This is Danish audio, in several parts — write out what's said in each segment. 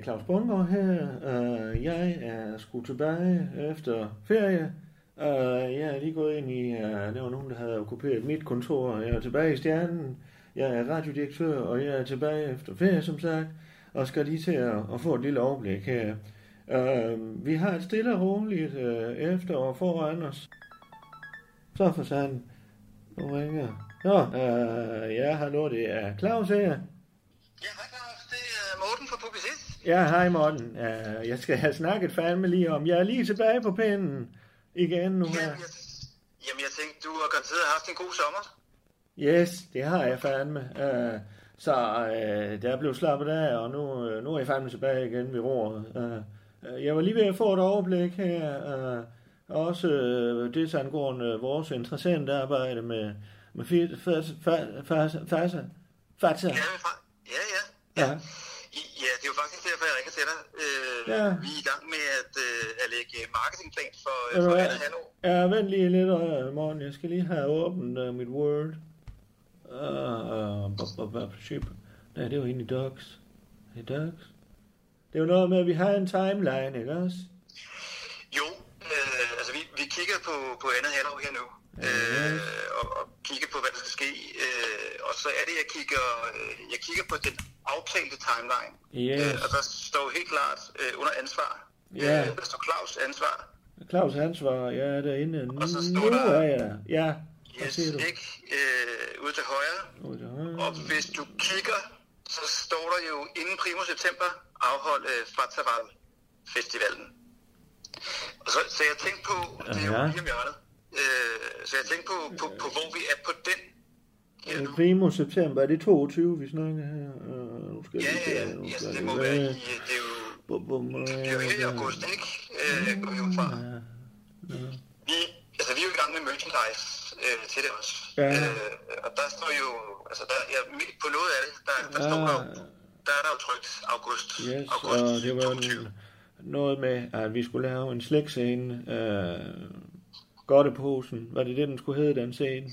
Er Claus Bundgaard her. Uh, jeg er sgu tilbage efter ferie. Uh, jeg er lige gået ind i, uh, der var nogen, der havde okkuperet mit kontor. Jeg er tilbage i Stjernen. Jeg er radiodirektør, og jeg er tilbage efter ferie, som sagt. Og skal lige til at, at få et lille overblik her. Uh, vi har et stille og roligt uh, efterår foran os. Så for sådan. Nu ringer. Nå, uh, ja, hallo, det er Claus her. Ja, hej Claus, det er Morten fra Publicist. Ja, hej Morten. Uh, jeg skal have snakket fandme lige om. Jeg er lige tilbage på pinden igen nu her. Jamen, jeg, jamen, jeg tænkte, du har garanteret haft en god sommer. Yes, det har jeg fandme. Uh, så uh, der blev slappet af, og nu, uh, nu er jeg fandme tilbage igen ved roret. Uh, jeg var lige ved at få et overblik her. Uh, også uh, det angående vores interessante arbejde med, med fasa, fasa, fasa. Ja, ja, ja. Ja. I- Ja, det er jo faktisk dig. Øh, Ja. Vi er i gang med at, øh, at lægge marketingplan for, øh, for andet halvår. Ja, vent lige lidt, uh, morgen. Jeg skal lige have åbent uh, mit Word. Uh. Nej, det var i Docs. Er det Docs? Det er jo noget med, at vi har en timeline, ikke også? Jo, øh, altså vi, vi kigger på, på andet halvår her nu. Øh, og, og kigger på, hvad der skal ske. Øh, og så er det, jeg kigger, øh, jeg kigger på den aftalte timeline. Yes. Øh, og der står helt klart øh, under ansvar. Ja. Øh, der står Claus ansvar. Claus Ansvar, er derinde. Og så Nu står der- er jeg. Ja, Yes, siger du? ikke? Øh, ude til højre. Ude til højre. Og hvis du kigger, så står der jo inden primo september afholdt øh, Fataval Festivalen. Og så, så jeg tænkte på, det er jo Ja. lige om hjørnet. Øh, så jeg tænkte på, på, på, hvor vi er på den. Ja, Øh, nu. Primo september, er det 22, vi snakker her? Ja, ja, ja. jeg det må være i, være- det er jo, det er jo her i øh, august, ikke? Øh, går vi ud fra. ja. Vi, altså, vi er jo i gang med merchandise øh, til det også. Ja. Øh, og der står jo, altså der, ja, midt på noget af det, der, der står der, jo- der er der jo trygt august. Yes, august og det var 22. en, noget med, at vi skulle lave en slægtscene. Øh, Godteposen, var det det, den skulle hedde, den scene?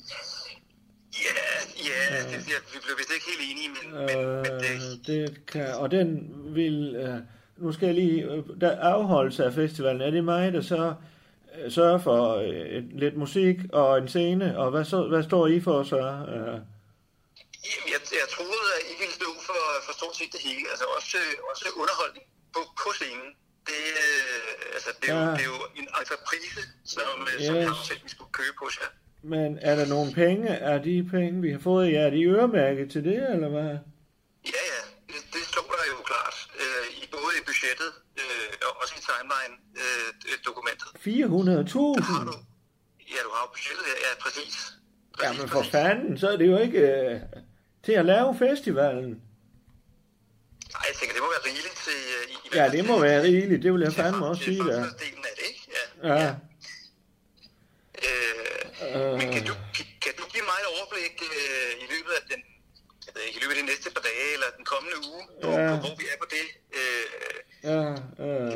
Ja, ja, det, det, vi blev vist ikke helt enige, men, men, men det, Øh, det kan, og den vil, øh, nu skal jeg lige, øh, der afholdelse af festivalen, er det mig, der så øh, sørger for øh, lidt musik og en scene, og hvad, så, hvad står I for så? Øh, Jamen, jeg, jeg troede, at I ville stå for, for stort set det hele, altså også, også underholdning på, på scenen. Det, øh, altså, det, er jo, Ja. det er jo en entreprise, som, yes. som jeg selv vi skulle købe på sig. Men er der nogle penge, er de penge, vi har fået, ja, er de øremærket til det, eller hvad? Ja, ja, det, det står der jo klart, øh, i både i budgettet øh, og også i timeline-dokumentet. 400.000? har du, ja, du har jo budgettet, ja, ja præcis. præcis Jamen for præcis. fanden, så er det jo ikke øh, til at lave festivalen. Nej, jeg tænker, det må være rigeligt til... Øh, i, Ja, det må være rigeligt, det vil jeg fandme også sige der. delen af det, ikke? Ja. Ja, Øh, men kan du, kan, kan du give mig et overblik øh, i løbet af den, i løbet af de næste par dage, eller den kommende uge, Ja. på hvor vi er på det? Øh, ja, øh,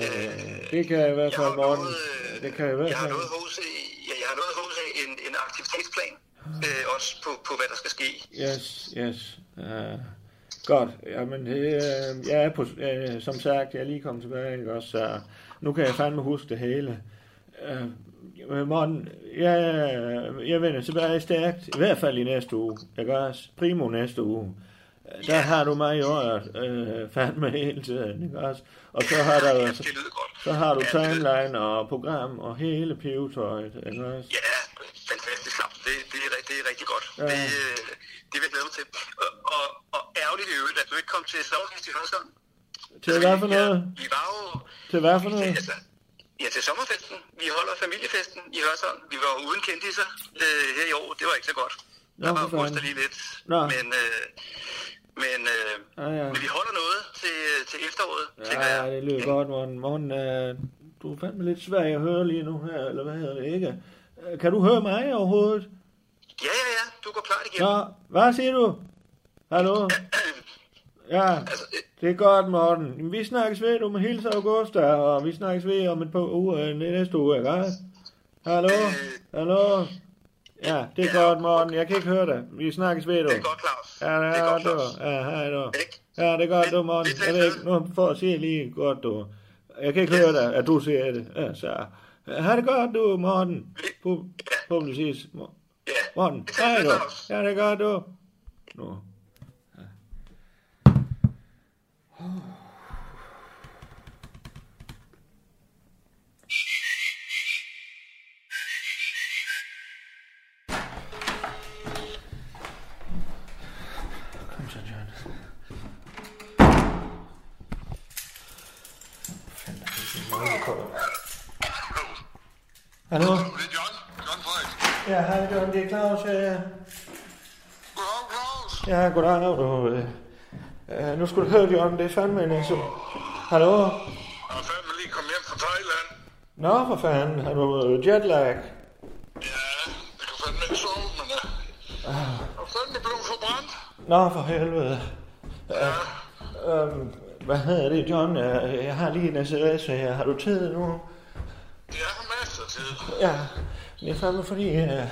det kan jeg i hvert fald, Morten. noget, øh, Det kan jeg i hvert jeg har fald. noget hos, ja, jeg har noget hos en, en aktivitetsplan, øh, også på, på, hvad der skal ske. Yes, yes. Uh, godt, jamen det, øh, jeg er på, øh, som sagt, jeg er lige kommet tilbage, ikke også, så nu kan jeg fandme huske det hele. Uh, Morten, jeg, jeg vender tilbage stærkt, i hvert fald i næste uge, ikke også? Primo næste uge. Øh, Der har du mig i øret, øh, fandme hele tiden, ikke også? Og så har, der, Ja, godt. så har du Ja, timeline og program og hele pivetøjet, ikke også? Ja, fantastisk klart. Det, det, er, det er rigtig godt. Ja. Det, øh, det vil jeg glæde mig til. Og, og, og ærgerligt i øvrigt, at du ikke kom til sommerfest i Hørsholm. Til hvad for noget? Ja, vi var jo... Til hvad for noget? Altså, ja, til sommerfesten. Vi holder familiefesten i Hørsholm. Vi var uden kendtiser øh, her i år. Det var ikke så godt. Nå, Der var rustet lige lidt. Nå. Men, øh, men Ja, ja. Men vi holder noget til, til efteråret, tænker Ja, jeg. det lyder godt, Morten. Morten, øh, du er fandme lidt svær at høre lige nu her, eller hvad hedder det, ikke? Øh, Kan du høre mig overhovedet? Ja, ja, ja. Du går klart igen. Nå, hvad siger du? Hallo? Ja, Altså, øh, det er godt, Morten. Jamen, Vi snakkes ved, du med hilse Augusta, og vi snakkes ved om et par uger øh, næste uge, ikke? Hallo? Hallo? Ja, det er godt, Morten. Jeg kan ikke høre dig. Vi snakkes ved, du. det er godt, Claus. Ja, det det er er godt. Claus. Ja, hej du. Ja, det er godt, du, Morten. Jeg ved ikke, nu for at sige lige godt, du. Jeg kan ikke høre dig, at du siger det. Ja, så. Ha' det godt, du, Morten. Pu- Publicis. Ja. Morten, Vi tager hej du. Ja, det er godt, du. Nu. Kom så, John. Fanden. Hallo? Det er John. John Frederiksen. Ja, hej John, det er Claus. Ja, ja. Goddag, Claus. Ja, goddag, du. Øh, øh, nu skulle du høre, John, det er fandme en så... Hallo? Jeg er fandme lige kommet hjem fra Thailand. Nå, for fanden, har du øh, jetlag? Ja, det kan fandme ikke sove, men uh, jeg er fandme blevet forbrændt. Nå, for helvede. Ja, Øhm, hvad hedder det, John? Øh, Jeg har lige en sms her. Har du tid nu? jeg har masser af tid. Ja, det er fandme fordi, øh,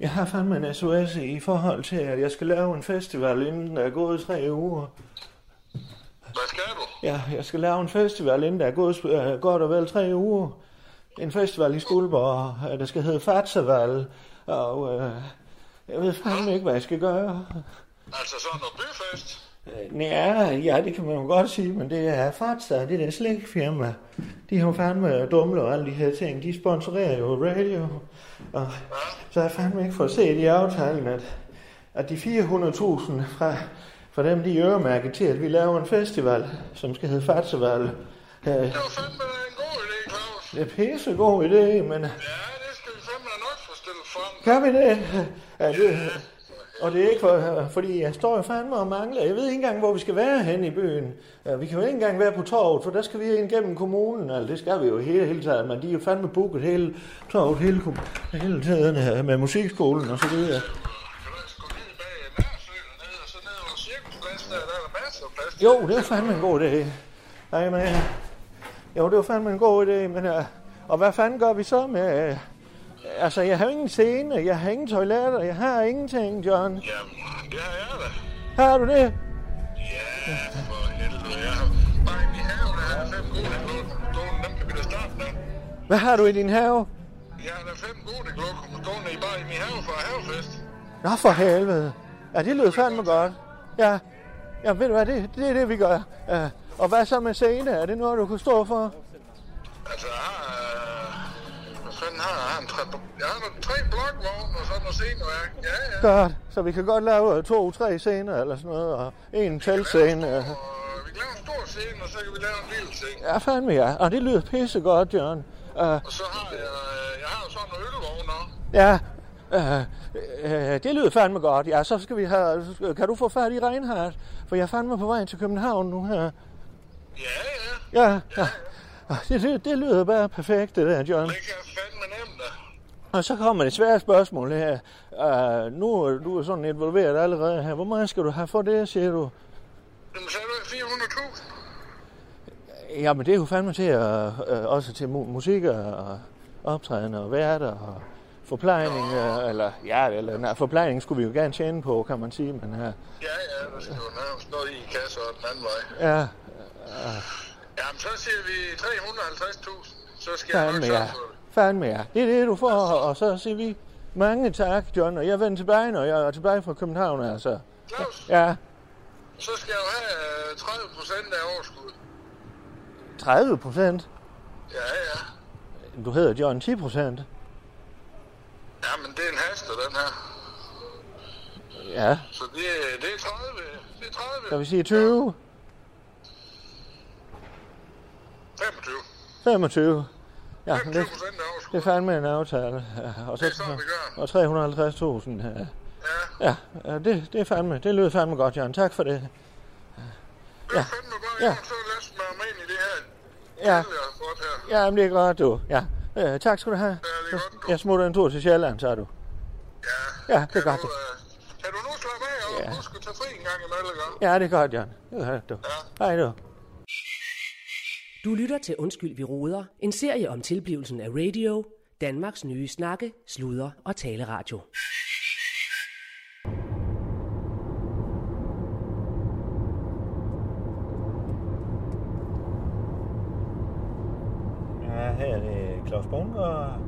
jeg har fandme en SOS i forhold til, at jeg skal lave en festival inden der er gået tre uger. Ja, jeg skal lave en festival inden der er gået øh, godt og vel tre uger. En festival i Skuldborg, øh, der skal hedde Fatsaval. Og øh, jeg ved fandme ikke, hvad jeg skal gøre. Altså sådan noget byfest? Øh, Ja, ja, det kan man jo godt sige, men det er Fatsa, det der slikfirma. De har jo fandme dumle og alle de her ting. De sponsorerer jo radio. Og så har jeg fandme ikke fået set i aftalen, at, at de 400.000 fra, fra dem, de øremærket til, at vi laver en festival, som skal hedde Fatsaval. Øh, Det var fandme en god idé, Claus. Det er pisse god idé, men Ja, det skal vi fandme nok få stillet frem. kan vi det? Ja, det og det er ikke for, fordi jeg står jo fandme og mangler. Jeg ved ikke engang, hvor vi skal være hen i byen. Vi kan jo ikke engang være på torvet, for der skal vi ind gennem kommunen. Altså, det skal vi jo hele, hele tiden, men de er jo fandme booket hele torvet hele, hele tiden her med musikskolen og så videre. Kan du sgu lige bag Nærsø ned, og så ned over cirkuspladsen, der, der er der masser af plads til. Jo, det er fandme en god idé. Nej, men, jo, det var fandme en god idé, men... Uh, og hvad fanden gør vi så med... Uh, altså, jeg har ingen scene, jeg har ingen toiletter, jeg har ingenting, John. Jamen, det har jeg da. Har du det? Ja, for helvede. Jeg har bare i haven, der har jeg fem gode stående. Dem kan vi da starte med. Hvad har du i din have? Jeg har da fem gode glokker stående i bare i min have for havefest. Nå for helvede. Ja, det lyder fandme godt. Ja, ja ved du hvad, det, det er det, vi gør. Ja. Og hvad så med scene? Er det noget, du kunne stå for? Altså, jeg har... øh, Hvad fanden har jeg? Jeg har, en tre, jeg har nogle tre blokvogne og sådan noget sceneværk. Ja, ja. Godt. Så vi kan godt lave to, tre scener eller sådan noget, og en teltscene. Og vi kan lave en stor scene, og så kan vi lave en lille ting. Ja, fandme ja. Og det lyder pisse godt, John. Uh, Og så har jeg... øh, Jeg har jo sådan nogle ølvogne ja, uh, uh, det lyder fandme godt. Ja, så skal vi have... Kan du få fat i Reinhardt? For jeg er fandme på vej til København nu her. Ja, ja. Ja, ja. Det, det, det lyder bare perfekt, det der, John. Det kan fandme nemt. Og så kommer det svære spørgsmål her. Uh, nu er du er sådan involveret allerede her. Hvor meget skal du have for det, siger du? Jamen, så er ikke 400.000. Jamen, det er jo fandme til at, uh, også til mu- musik og optræden og værter og forplejning. Uh, eller, ja, eller nej, forplejning skulle vi jo gerne tjene på, kan man sige. Men uh, Ja, ja, der skal jo nærmest noget i en kasse og den anden vej. ja, Jamen, så siger vi 350.000. Så skal jeg nok sørge ja. for det. Fandme ja. Det er det, du får. Og så siger vi mange tak, John. Og jeg vender tilbage, når jeg er tilbage fra København, altså. Claus, Ja, så skal jeg jo have øh, 30 procent af overskud. 30 procent. Ja, ja. Du hedder John 10 procent. Jamen, det er en haster, den her. Ja, Så det, er- det er 30. Det er 30. skal vi sige 20? 25. 25. Ja, 25 det, det er fandme en aftale. Ja, og, Det er sådan, vi og 350.000. Ja, Ja. ja ja, det, det er fandme, det lyder fandme godt, Jørgen. Tak for det. Det er fandme bare, Ja. ja. så lad mig ind i det her. Ja. Godt. Ja, men det er godt, du. Ja. Øh, tak skal du have. Ja, det er godt, du. Jeg smutter en tur til Sjælland, så du. Ja, Ja, det er godt. du, øh, Kan du nu slappe af, og Ja. skal tage fri en gang imellem, ikke? Ja, det er godt, Jan. Det er godt, du. Ja. Hej, du. Du lytter til Undskyld, vi råder. En serie om tilblivelsen af radio. Danmarks nye snakke, sludre og taleradio. Ja, her er det Claus Bunker.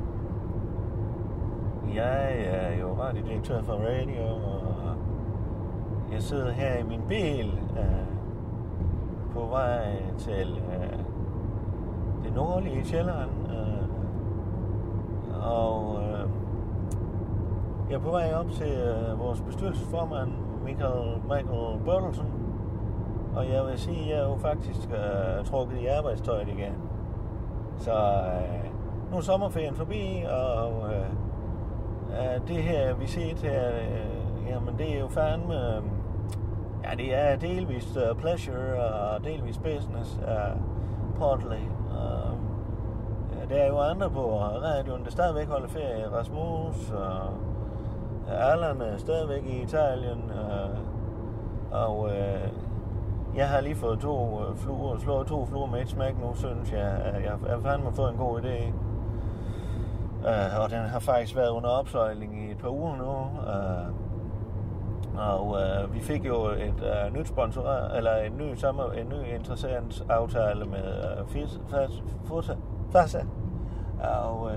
Jeg er jo radiodirektør for radio, og jeg sidder her i min bil øh, på vej til øh, det nordlige Sjælland. Øh, og øh, jeg er på vej op til øh, vores bestyrelsesformand, Michael, Michael Bertelsen. Og jeg vil sige, at jeg er jo faktisk øh, trukket i arbejdstøjet igen. Så øh, nu er sommerferien forbi, og øh, øh, det her, vi ser her, øh, jamen det er jo fandme, øh, ja det er delvist uh, pleasure og delvist business, uh, partly. Uh, der er jo andre på radioen, der stadigvæk holder ferie. Rasmus og øh, Allan er stadigvæk i Italien. øh, og øh, jeg har lige fået to øh, fluer, slået to fluer med et smæk nu, synes jeg. Jeg jeg har fandme fået en god idé. Uh, og den har faktisk været under opsøjling i et par uger nu. Uh, og uh, vi fik jo et uh, nyt sponsor, eller en ny, samar- en ny interessant aftale med uh, Fis- Fas- Fosa, Fasa. Og uh,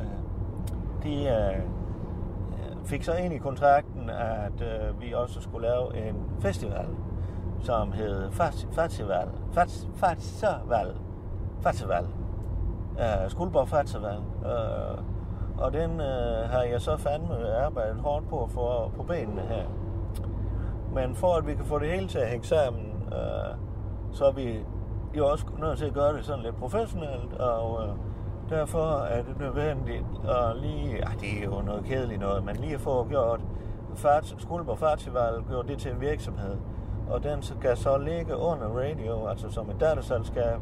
de uh, fik så ind i kontrakten, at uh, vi også skulle lave en festival som hed Fat- Festival. Fat- Fatsaval. Festival. Uh, Skuldborg Fatsaval. Uh, og den øh, har jeg så fandme arbejdet hårdt på at få på benene her. Men for at vi kan få det hele til at hænge sammen, øh, så er vi jo også nødt til at gøre det sådan lidt professionelt, og øh, derfor er det nødvendigt at lige, ja, det er jo noget kedeligt noget, men lige at få gjort Fart, Skuldborg Fartival, gjort det til en virksomhed, og den skal så ligge under radio, altså som et datterselskab,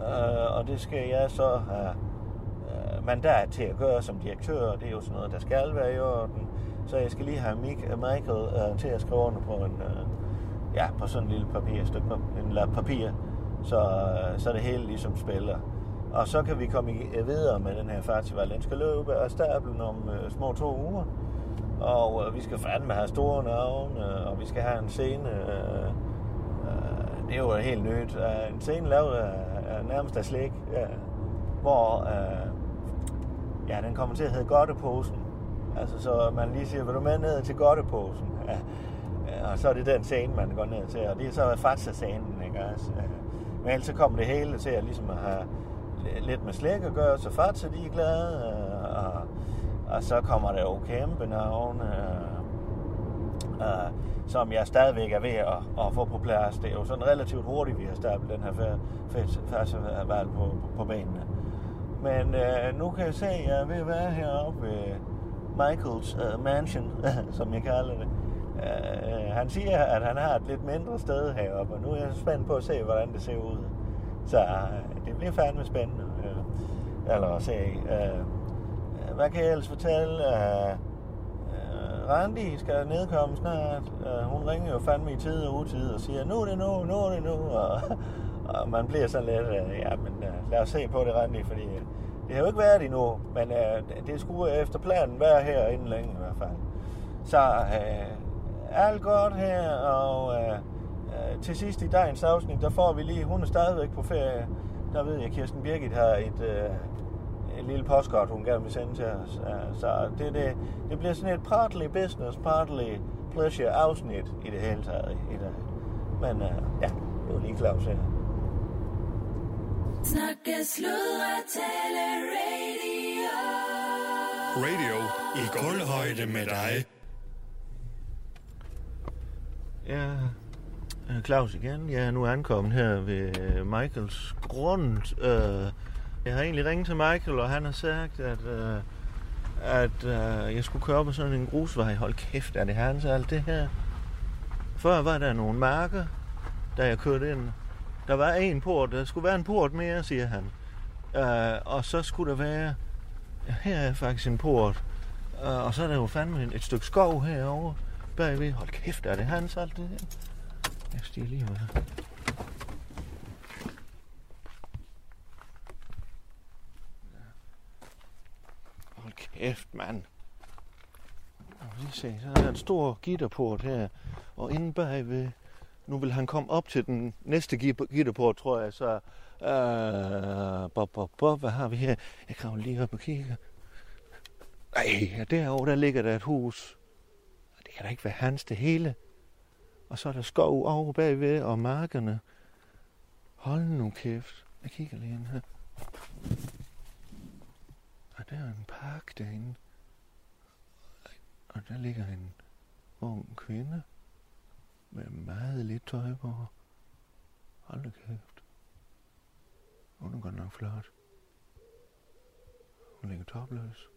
øh, og det skal jeg så have mandat til at gøre som direktør, og det er jo sådan noget, der skal være i orden, så jeg skal lige have øh, Michael øh, til at skrive under på en, øh, ja, på sådan en lille papir, stykke en lap papir, så, øh, så det hele ligesom spiller. Og så kan vi komme øh, videre med den her festival. Den skal løbe af stablen om øh, små to uger. Og øh, vi skal fandme have store navne, og vi skal have en scene. Øh, øh, det er jo helt nyt. Øh, en scene lavet af, af nærmest af slik, øh, hvor øh, ja, den kommer til at hedde Godteposen. Altså, så man lige siger, vil du med ned til Godteposen? Ja, og så er det den scene, man går ned til, og det er så Fatsa-scenen, ikke også? Men ellers så kommer det hele til at ligesom at have lidt med slik at gøre, så Fatsa, de er glade, øh, og og så kommer der jo kæmpe navne, øh, øh, som jeg stadigvæk er ved at, at få på plads. Det er jo sådan relativt hurtigt, vi har stablet den her festival på, på, på benene. Men øh, nu kan jeg se, at jeg er ved at være heroppe ved Michaels øh, Mansion, som jeg kalder det. Øh, øh, han siger, at han har et lidt mindre sted heroppe, og nu er jeg spændt på at se, hvordan det ser ud. Så øh, det bliver fandme spændende. Øh, eller at se. Øh, hvad kan jeg ellers fortælle? Øh, øh Randi skal nedkomme snart. Øh, hun ringer jo fandme i tid og utid og siger, nu er det nu, nu er det nu. Og, og man bliver sådan lidt, øh, ja, men øh, lad os se på det, Randi, fordi øh, det har jo ikke været endnu, men øh, det skulle øh, efter planen være her inden længe i hvert fald. Så øh, alt godt her, og øh, øh, til sidst i dagens afsnit, der får vi lige, hun er stadigvæk på ferie. Der ved jeg, Kirsten Birgit har et... øh, et lille postkort, hun gerne vil sende til os. Så det, det, det bliver sådan et partly business, partly pleasure afsnit i det hele taget i dag. Men øh, ja, det var lige Claus her. Snakke, sludre, tale, radio. Radio i guldhøjde med dig. Ja, øh, Claus igen. Jeg er nu ankommet her ved Michaels grund. Uh, jeg har egentlig ringet til Michael, og han har sagt, at, at jeg skulle køre op ad sådan en grusvej. Hold kæft, er det hans alt det her? Før var der nogle marker, da jeg kørte ind. Der var en port, der skulle være en port mere, siger han. Øh, og så skulle der være, ja, her er faktisk en port. Øh, og så er der jo fandme et, stykke skov herovre bagved. Hold kæft, er det hans alt det her? Jeg stiger lige med her. Hold kæft, mand. Lige se, så er der en stor gitterport her. Og inde bagved, nu vil han komme op til den næste gitterport, tror jeg, så... Øh, bop, bop, bop, hvad har vi her? Jeg kan lige op og kigge. Ej, ja, derovre, der ligger der et hus. Det kan da ikke være hans det hele. Og så er der skov over bagved, og markerne. Hold nu kæft. Jeg kigger lige ind her. Og der er en park derinde. Og der ligger en ung kvinde med meget lidt tøj på. Hold da kæft. Hun er godt nok flot. Hun ligger topløs.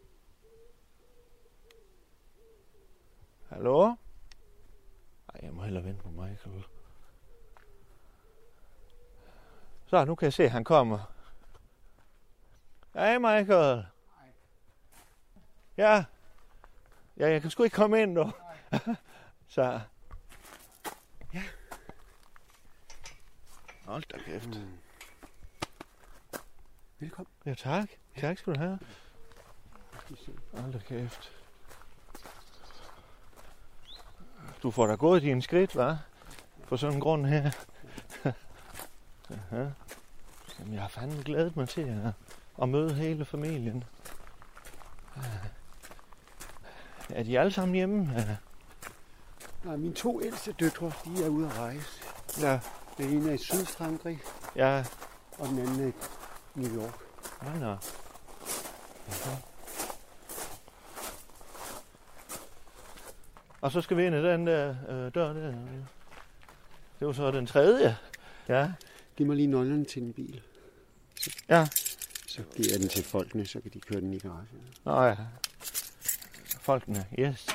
Hallo? Ej, jeg må hellere vente på Michael. Så, nu kan jeg se, at han kommer. Hej, Michael. Ja. Ja, jeg kan sgu ikke komme ind nu. Så. Hold da kæft. Mm. Velkommen. Ja, tak. Tak skal du have. Hold da kæft. Du får da gået dine skridt, hva'? På sådan en grund her. Aha. Jamen, jeg har fandme glædet mig til at, at møde hele familien. Er de alle sammen hjemme? Ja. Nej, mine to ældste døtre, de er ude at rejse. Ja. Den ene er i Sydfrankrig, Ja. og den anden er i New York. Nej. Aha. Og så skal vi ind i den der øh, dør der. Det var så den tredje. Ja. Giv mig lige nøglerne til en bil. Ja. Så giver jeg den til folkene, så kan de køre den i garagen. Nå ja. Folkene, yes.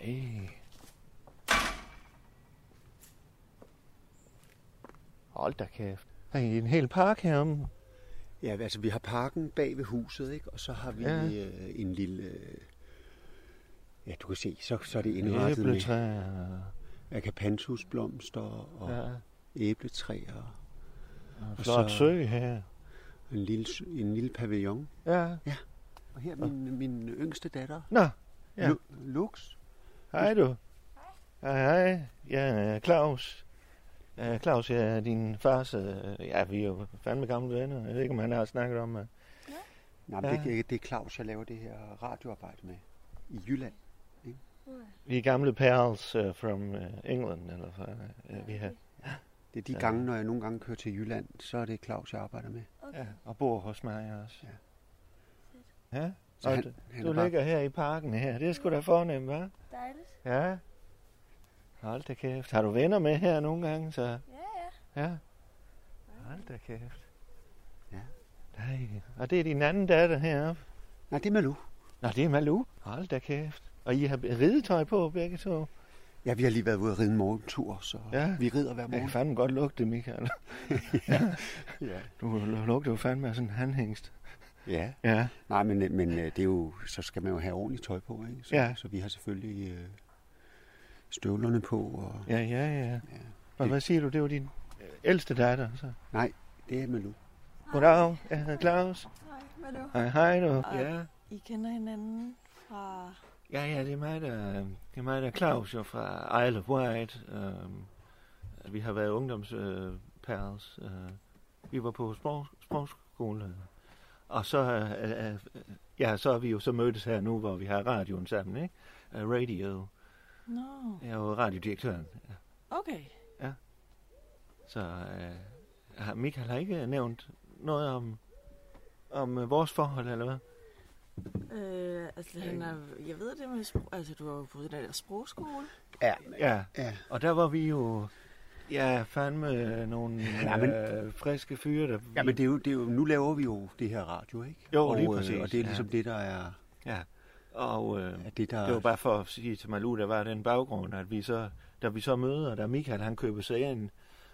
Nej. Hold da kæft. Der er en hel park herom. Ja, altså vi har parken bag ved huset, ikke? Og så har vi Ja. ja. øh, en lille... Øh, ja, du kan se, så, så er det indrettet med Æbletræer. akapanthusblomster og ja. Ja. æbletræer. Og Flot så- sø her. En lille, en lille pavillon. Ja. Og her er min, min yngste datter, Nå, ja. Ja. Lu- Lux. hej du. Hej, hej. Jeg er Claus. Ja, Claus, jeg er din fars... Øh, ja, vi er jo fandme gamle venner. Jeg ved ikke, om han har snakket om... Øh. Nej, men Ja. det, det, det er Claus, jeg laver det her radioarbejde med i Jylland. Vi er gamle pals uh, from uh, England, eller fra, uh, vi har, Det er de Ja. ja. gange, når jeg nogle gange kører til Jylland, så er det Claus, jeg arbejder med. ja, og bor hos mig også. Ja. Ja, Så og han, du, han du er bare, ligger her i parken her. Det er sgu da fornemt, hva'? Dejligt. Ja. Hold da kæft. Har du venner med her nogle gange, så? Ja, ja. Ja. Hold da kæft. Ja. Nej. Og det er din anden datter heroppe. Nej, det er Malou. Nå, det er Malou. Hold da kæft. Og I har ridetøj på begge to. Ja, vi har lige været ude at ride en morgentur, så Ja. ja. vi rider hver Jeg kan morgen. fandme godt lugte, Michael. Ja. Du lugter jo fandme af sådan en handhængst. ja. Ja. Nej, men, men øh, det er jo, så skal man jo have ordentligt tøj på, ikke? Så, Ja. så vi har selvfølgelig øh, støvlerne på, og Ja, ja, ja. ja. Og hvad siger du? Det var din øh, ældste datter, så. Nej, det er Malou. Goddag, jeg hedder Claus. Hej, du? Hej, hej du. Ja. I kender hinanden fra... Ja, ja, det er mig, der, det er mig, der er Claus, jo fra Isle of Wight. Um, vi har været ungdomspærls. Uh, vi var på sprog, sprogskole. Og så, uh, uh, ja, så har vi jo så mødtes her nu, hvor vi har radioen sammen, ikke? Uh, radio. Nå, Jeg er jo radiodirektøren. Ja. okay. Så uh, har Michael har ikke nævnt noget om, om uh, vores forhold, eller hvad? Øh, altså, han er, jeg ved det med sprog, altså, du har jo fået den der sprogskole. Ja, Ja, ja. Og der var vi jo, ja, fandme nogle Ja, men- øh, friske fyre, der... Ja, men det er, jo, det er jo, nu laver vi jo det her radio, ikke? Jo, og, lige øh, præcis, Og det er ja. ligesom det, der er... Ja. Og øh, Er det, der... det var bare for at sige til Malou, der var den baggrund, at vi så, da vi så møder, da Michael han køber sig ind,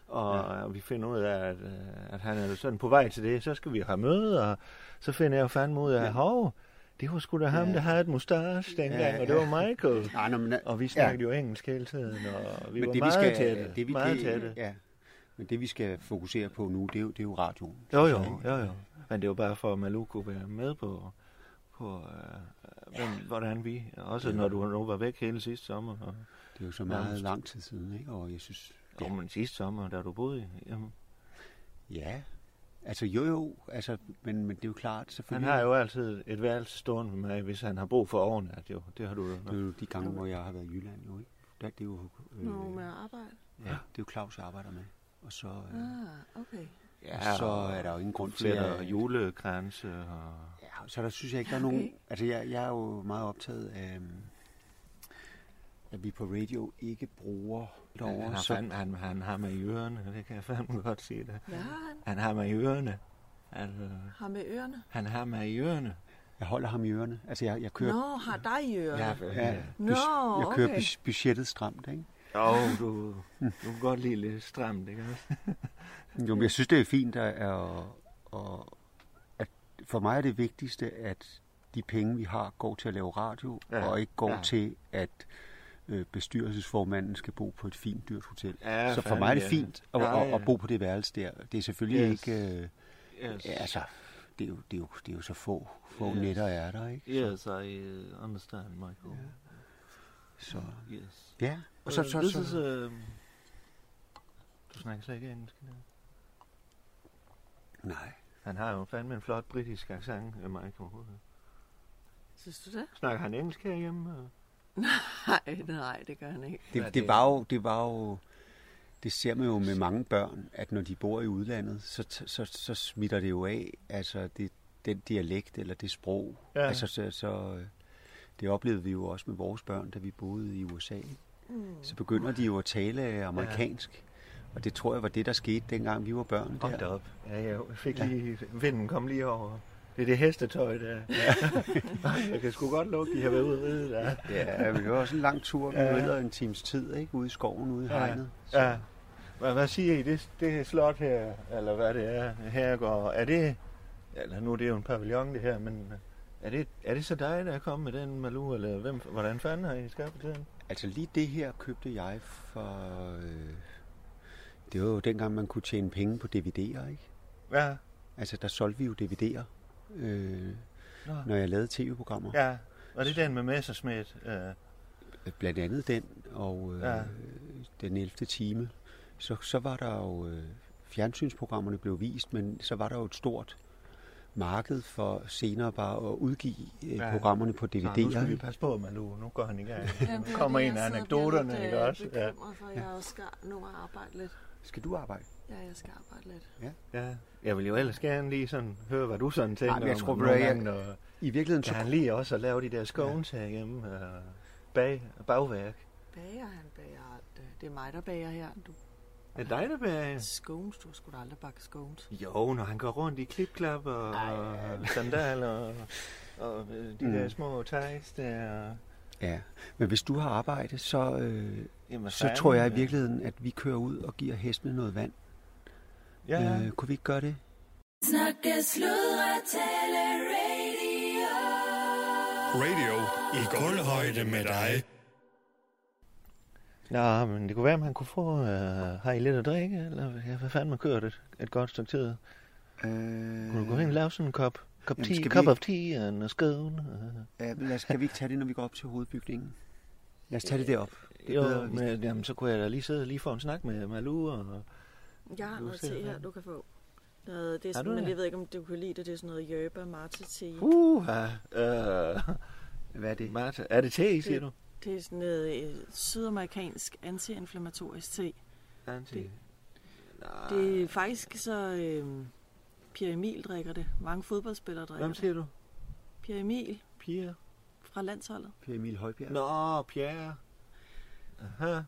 og, ja. og vi finder ud af, at, øh, at han er sådan på vej til det, så skal vi have møde, og så finder jeg jo fandme ud af, ja. hov, det var sgu da ham, Ja. der havde et mustache dengang, Ja, og det ja. var Michael. Nej, nå, men, Og vi snakkede jo engelsk hele tiden, og vi men var det, meget vi skal, tætte. det, vi, meget det, tætte. Ja. Men det, vi skal fokusere på nu, det er jo, det er jo radioen. Jo, jo, jo, jo. Men det var bare for, at Malou kunne være med på, på øh, hvem, hvordan vi, også når du nu var væk hele sidste sommer. Og, Det er jo så meget Nærmest. lang tid siden, ikke? Og jeg synes... jo, men sidste sommer, da du boede i, jamen, Ja, altså jo jo, altså, men, men det er jo klart, han selvfølgelig... har jo altid et værelse stående med mig, hvis han har brug for overnat, jo. Det har du jo. Det er jo de gange, hvor jeg har været i Jylland, jo, ikke? Der, det er jo... Øh, Nå, med at arbejde. ja, det er jo Claus, jeg arbejder med. Og så, øh, Ah, okay. Ja, så er der jo ingen grund til at... julekranse og... Ja, så der synes jeg ikke, der er nogen... Altså, jeg, jeg er jo meget optaget af, øhm, at vi på radio ikke bruger Han derovre. har, Så, fandme, han, han har mig i ørerne, det kan jeg fandme godt sige det. Har han? Han har mig i ørerne. Altså, Har med ørerne? han har mig i ørerne. jeg holder ham i ørerne. Altså, jeg, jeg kører... Nå, har dig i ørerne? Ja, Nå, bus- jeg kører okay. budgettet stramt, ikke? Jo, du, du kan godt lide lidt stramt, ikke også? Jo, men jeg synes, det er fint, at, at, at, at for mig er det vigtigste, at de penge, vi har, går til at lave radio, Ja, og ikke går ja. til, at øh, bestyrelsesformanden skal bo på et fint, dyrt hotel. Ja, så for mig er det fint at, Ja, at, ja. at bo på det værelse der. Det er selvfølgelig Yes. ikke... Øh, Yes. ja, altså, det er, jo, det, er jo, det er jo så få, få Yes. nætter er der, ikke? Yes, I uh, understand, Michael. Så, Yes. ja, og så... Uh, så, this så, is, uh, du snakker slet ikke engelsk. dag. Nej, Han har jo fandme en flot britisk accent, øh, Michael. Synes du det? Snakker han engelsk herhjemme? og- Nej, nej, det gør han ikke. det, Ja, det, var jo, det var jo... Det ser man jo med mange børn, at når de bor i udlandet, så, så, så smitter det jo af, altså det, den dialekt eller det sprog. Ja. Altså, så, så, øh, det oplevede vi jo også med vores børn, da vi boede i USA. Mm. Så begynder de jo at tale amerikansk. Og det tror jeg var det, der skete, dengang vi var børn. Hold da Der. op. Ja, jeg fik lige... Vinden kom lige over. Det er det hestetøj der. Ja. jeg kan sgu godt lukke, de har været ude at ride der. Ja, men det var også en lang tur. Vi Ja. en times tid, ikke? Ude i skoven, ude i Ja. hegnet. Ja. Hvad, hvad siger I? Det, det her slot her, eller hvad det er, her går, er det, eller nu er det jo en pavillon det her, men er det, er det så dig, der er kommet med den Malou, eller hvem, hvordan fanden har I skaffet den? Altså lige det her købte jeg for... Øh, det var jo dengang, man kunne tjene penge på DVD'er, ikke? Ja, Altså der solgte vi jo DVD'er, øh, Nå. når jeg lavede tv-programmer. ja. Og det er den med Messerschmidt. Øh, Blandt andet den, og øh, Ja. ja. den 11. time. Så, så var der jo... Øh, fjernsynsprogrammerne blev vist, men så var der jo et stort marked for senere bare at udgive øh, Ja. programmerne på så nu DVD'er. skal vi passe på, Malou. Nu går han i gang. Jamen, Nu er kommer det, en af jeg anekdoterne, ikke øh, også? Ja. bekymret for, jeg også skal at arbejde lidt. Skal du arbejde? Ja, jeg skal arbejde lidt. ja. Jeg vil jo ellers gerne lige sådan høre, hvad du sådan tænker Nej, men jeg tror, hvad, gange, når, I virkeligheden Kan så... han lige også at lave de der scones ja. herhjemme? Uh, bag, bagværk. Bager, han bager alt. øh, Det er mig, der bager her. Du Er det dig, der bager? scones, du skulle da aldrig bakke scones. Jo, når han går rundt i klipklap og, og sandaler og, og øh, de Mm. der små ties der. Ja, men hvis du har arbejde, så, øh, Jamen, så tror jeg i ja. virkeligheden, at vi kører ud og giver hestene noget vand. Ja, ja. Øh, kunne vi ikke gøre det? Snakke, sludre, tale, radio. Radio i gulvhøjde med dig. Nå, men det kunne være, at han kunne få... Uh, har I lidt at drikke? Eller ja, hvad fanden man kørt et, et godt stykke tid? Øh, Kunne du gå hen og lave sådan en kop, kop, Jamen, tea, skal cup ikke- of tea og en scone? Uh, ja, lad os, kan vi ikke tage det, når vi går op til hovedbygningen? Lad os tage det derop. Det er jo, bedre, men, jamen, så kunne jeg da lige sidde og lige få en snak med Malou og... Jeg har Du noget te her, du kan få. Noget, det er sådan, men det? jeg ved ikke, om du kan lide det. Det er sådan noget yerba mate te. Uh, uh, Hvad er det? Martha, er det te, siger du? Det er sådan noget øh, sydamerikansk antiinflammatorisk te. Anti. Det- Det er faktisk så... Øh, Pierre Emil drikker det. Mange fodboldspillere drikker Hvem det. siger du? Pierre Emil Pierre? fra landsholdet. Per Emil Højbjerg. Nå, Pierre. Aha.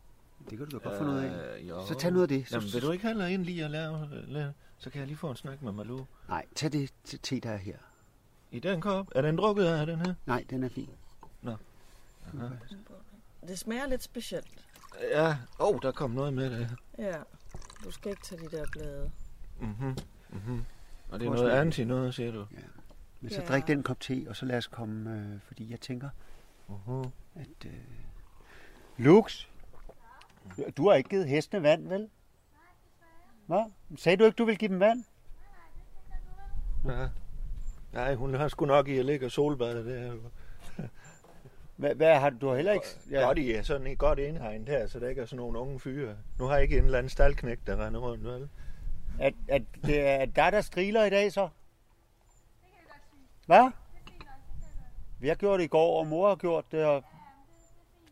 Det kan du da godt få noget af. Øh, jo. Så tag noget af det. Så, Jamen, vil du ikke heller ind lige og lave, lave, så kan jeg lige få en snak med Malou. Nej, tag det te- te, der er her. I den kop? Er den drukket af den her? Nej, den er fin. Nå. Aha. Det smager lidt specielt. Ja, åh, oh, der kom noget med det. Ja. Du skal ikke tage de der blade. Mhm, mhm. Og det er noget anti noget, siger du? Ja. Men så Ja. drik den kop te, og så lad os komme, øh, fordi jeg tænker, Uh-huh. at... Øh... Lux, du har ikke givet hestene vand, vel? Hvad? Sagde du ikke, du ville give dem vand? Ja. Nej, hun har sgu nok i at ligge og solbade der. Hvad, hvad har du, du har heller ikke... Ja. Godt i sådan et godt indhegn her, så der ikke er sådan nogle unge fyre. Nu har jeg ikke en eller anden staldknæk, der render rundt, vel? At, at det er dig, der striler i dag, så? Hvad? Vi har gjort det i går, og mor har gjort det, og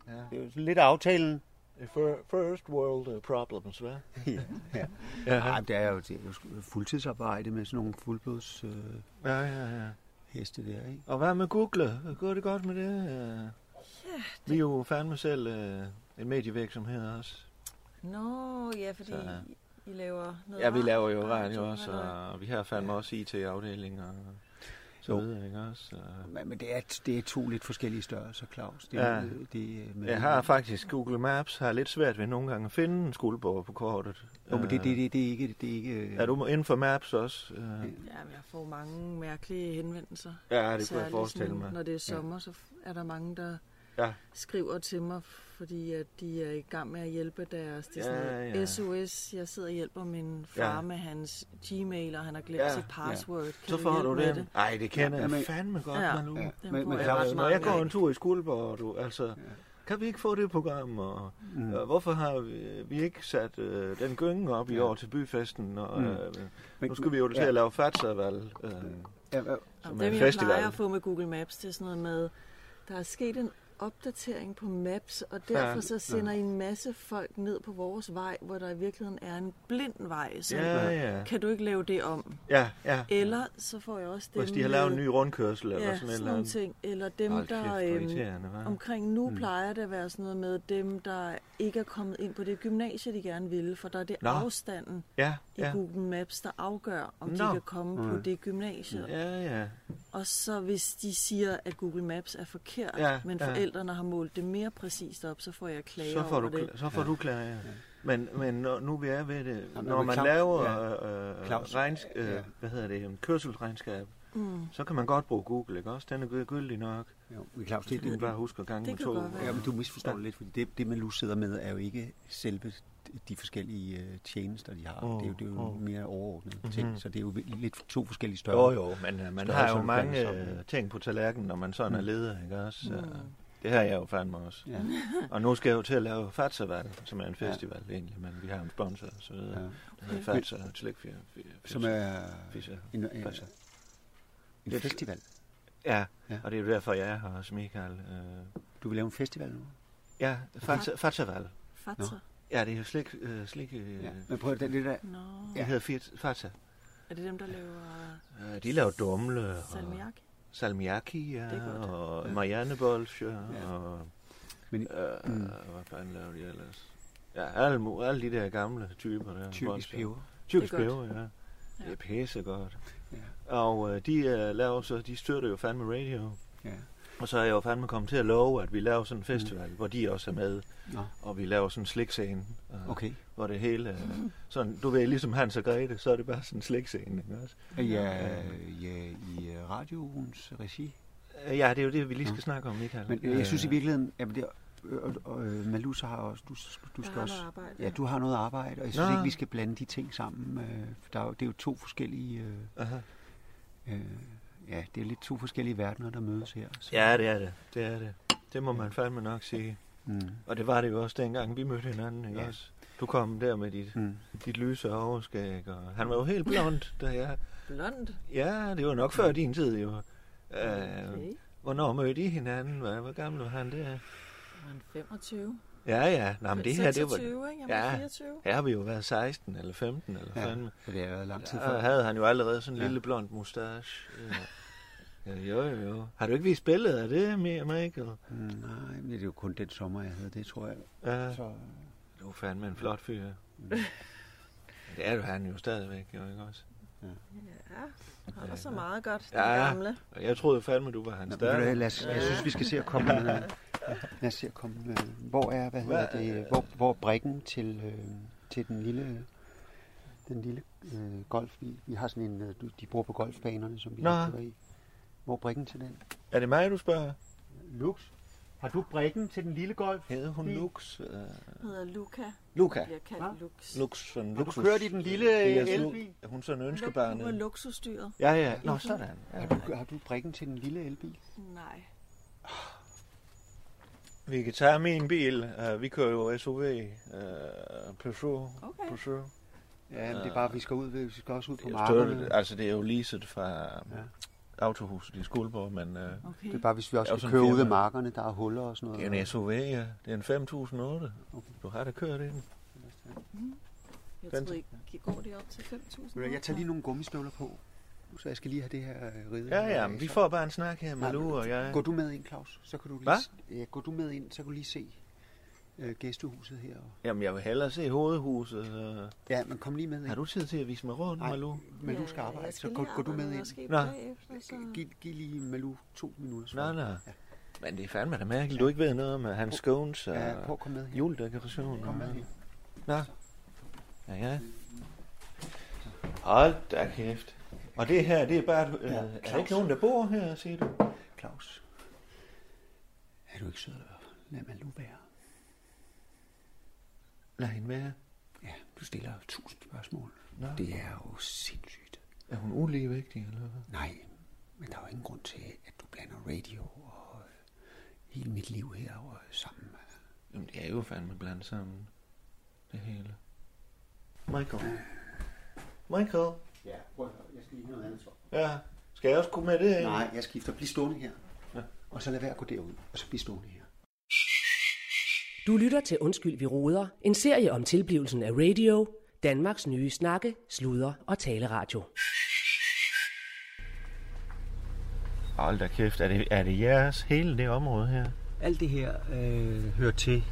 Ja. det er jo sådan lidt aftalen. Fir- First world problems, hvad? ja. ja. Ja, det er jo, det er jo fuldtidsarbejde med sådan nogle fuldblods øh, ja, ja. ja. heste der, ikke? Og hvad med Google? Går det godt med det? Ja, Vi er jo fandme selv uh, en medievirksomhed også. Nå, ja, fordi Så- I laver noget Ja, vi laver jo radio, radio også, og vi har fandme også IT-afdelinger og så Jo. videre, ikke også? Og Men, men det, er, det er to lidt forskellige størrelser, Claus. Det, Ja. er, det, er med, Jeg har faktisk Google Maps, har lidt svært ved nogle gange at finde en skuldborg på kortet. Jo, men det, det, det, det er ikke... Det er ikke Er du inden for Maps også? Øh, Ja, men jeg får mange mærkelige henvendelser. Ja, det kunne jeg Særligt forestille mig. Når det er sommer, så er der mange, der Ja. skriver til mig, fordi at de er i gang med at hjælpe deres det er sådan Ja, noget ja. SOS. Jeg sidder og hjælper min far Ja. med hans Gmail, og han har glemt Ja, sit ja. password. Kan Så får du det. Nej, det kender Ja, jeg fandme godt, Ja. Manu. Ja. Den Men, men jeg Claus, Når jeg går en tur i Skuldborg, du, altså, kan vi ikke få det program? Og, Mm. og hvorfor har vi, vi ikke sat øh, den gynge op i Ja. år til byfesten? Og, Mm. øh, nu skal vi jo til ja. at lave fatsavalg. Øh, Ja, ja, som Jamen, er dem, en jeg festival. plejer at få med Google Maps, det er sådan noget med, der er sket en opdatering på Maps, og derfor så sender I en masse folk ned på vores vej, hvor der i virkeligheden er en blind vej. Så Ja, ja. kan du ikke lave det om? Ja, ja. Eller så får jeg også dem Hvis de har lavet en ny rundkørsel eller ja, sådan sådan andet. ting. Eller dem, Hold kæft, der... hvor øhm, omkring nu Mm. plejer det at være sådan noget med dem, der ikke er kommet ind på det gymnasie, de gerne ville, for der er det Nå. afstanden Ja, ja. Google Maps, der afgør, om de Nå. kan komme på Mm. det gymnasie. Ja, ja. Og så hvis de siger, at Google Maps er forkert, Ja, men ja. forældrene har målt det mere præcist op, så får jeg klager Så får over du, det. så får du klager, ja. Men, men når, nu vi er ved det, Jamen, når man Claus- laver ja. øh, Claus, regns, øh, ja. hvad hedder det, kørselsregnskab, Mm. så kan man godt bruge Google, ikke også? Den er gy- gyldig nok. Jo, men Claus, Det det, er det, bare huske at gange Det med to. ja, men du misforstår Ja. det lidt, fordi det, det man nu sidder med, er jo ikke selve de forskellige øh, tjenester, de har. Mm, Det er jo, det er jo mm. mere overordnede Mhm. ting, så det er jo lidt to forskellige større. Jo, jo, men øh, man har jo som mange øh, ting på tallerkenen, når man sådan er Mm. leder, ikke også? Mm. Det har jeg jo fandme også. Ja, Og nu skal jeg jo til at lave Fatsaval, som er en festival egentlig, men vi har en sponsor og så videre. ja. Det hedder Fatsa, slægtfjer. Som er Fischer. en, en, en Det- festival. Ja, Ja. og det er jo derfor, jeg er her også, Michael. Øh, Du vil lave en festival nu? ja, Fatsa, Fatsaval. Ja, det er jo slik, øh, slik øh, Ja. Men prøv at det, det der... Nå. det hedder Fiat, Fatsa. Er det dem, der laver Øh, de laver dumle og salmiak? salmiakki, ja, Det er godt. og Ja. mariannebolsje, Ja. og Men øh, Mm. hvad fanden laver de ellers? Ja, alle, alle de der gamle typer der. tyrkisk peber. Tyrkisk er peber, ja. Det er pisse godt. Ja. Og øh, de øh, laver så, de støtter jo fandme radio. Ja. Og så er jeg jo fandme kommet til at love, at vi laver sådan en festival, mm. hvor de også er med. Nå, Og vi laver sådan en slikscene, øh, okay. hvor det hele... Øh, sådan, du ved, ligesom Hans og Grete, så er det bare sådan en slikscene, ikke også? Ja, ja i øh, radioens regi. Øh, Ja, det er jo det, vi lige skal Nå. snakke om, Michael. Men øh, jeg synes i virkeligheden, at det, øh, og, og, øh, Malus har også, du, du Jeg skal også, noget arbejde. ja, du har noget arbejde, og jeg synes Nå. ikke, vi skal blande de ting sammen. Øh, for der er, jo- det er jo to forskellige, øh, Aha. øh, ja, det er lidt to forskellige verdener, der mødes her. Så, Ja, det er det. Det er det. Det må man fandme nok sige. Mm, Og det var det jo også dengang, vi mødte hinanden, ikke Ja. også? Du kom der med dit, mm. dit lyse overskæg, og han var jo helt blond, da jeg... Blond. Ja, det var nok før din tid, jo. Okay. Hvornår mødte I hinanden? Hvor, hvor gammel var han der? Var han 25? Ja, ja. Nå, men det her, det var... 26, ikke? Jeg var Ja. 24. Her har vi jo været 16 eller 15 eller Ja, fandme. for det har været lang tid Der før. havde han jo allerede sådan en Ja. lille blond mustache. Ja. ja, jo, jo, jo. Har du ikke vist billedet af det, Mi- Michael? Mm, nej, men det er jo kun den sommer, jeg havde det, tror jeg. Ja, Så, du er fandme en flot fyr. mm. Det er jo han jo stadigvæk, jo ikke også? Ja, holder så meget godt, den Ja. gamle. Jeg troede fandme, du var hans datter. lad os, jeg synes, vi skal se at komme... Øh, lad os se at komme... Øh, hvor er, hvad hedder Hvad- det, hvor, hvor er brikken til, øh, til den lille, den lille øh, golf, vi, vi har sådan en, øh, de bruger på golfbanerne, som vi Nå. har i. Hvor er brikken til den? Er det mig, du spørger? Lux. Har du brikken til den lille golf? Hedder hun Lux? Uh, hedder Luca. Luca. Bliver kaldt Lux. Lux for en Har du kørt i den lille Det er øh, sådan- elbil? Er hun sådan en Luk- ønskebarn? Hun var luksusdyret. Ja, ja. Nå, sådan. Ja. Har du, har du brikken til den lille elbil? Nej. Vi kan tage min bil. Uh, vi kører jo SUV. Uh, Peugeot. Okay. Peugeot. Ja, men det er bare, vi skal, ud, vi skal også ud på Jeg støtter, altså, det er jo leaset fra Ja. Autohuset i Skuldborg, men uh, Okay. Det er bare, hvis vi også Det skal køre ud af markerne, der er huller og sådan det noget. er en SUV, ja. Det er en 5008. Okay. Du har da kørt i den. Jeg Den- troede ikke, går det op til 5.000? Ved du, Jeg tager lige nogle gummistøvler på, så jeg skal lige have det her øh, ride. Ja, ja, men vi får bare en snak her, Nej, Malou og jeg. Går du med ind, Claus? Så kan du lige, Hvad? Ja, går du med ind, så kan du lige se øh, gæstehuset her. Jamen, jeg vil hellere se hovedhuset. Så... Ja, men kom lige med ind. Har du tid til at vise mig rundt, Nej. Malou? Malou skal arbejde, så skal går, lige går du med ind. Nå. så... Giv, giv lige Malou to minutter. Nej, nej. Ja. Men det er fandme da mærkeligt, du ikke ved noget om hans scones og Ja, prøv at med her. juledekorationer. Kom med her. Nå. Ja, ja. Hold da kæft. Og det her, det er bare... Øh, Ja, er der Claus. ikke nogen, der bor her, siger du? Claus, er du ikke sød at lade Malou være? Lad hende være. Ja, du stiller tusind spørgsmål. Nå. Det er jo sindssygt. Er hun uligevægtig, eller hvad? Nej, men der er jo ingen grund til, at du blander radio og øh, hele mit liv her og sammen. Jamen, det er jo fandme blandt sammen. Det hele. Michael. Michael. Ja, prøv at høre. Jeg skal lige noget andet svar. Ja. Skal jeg også gå med det? Nej, jeg skifter. Bliv stående her. Ja. Og så lad være at gå derud, og så bliv stående her. Du lytter til Undskyld, vi råder. En serie om tilblivelsen af radio. Danmarks nye snakke, sludre og taleradio. Hold da kæft, er det, er det jeres hele det område her? Alt det her øh, hører til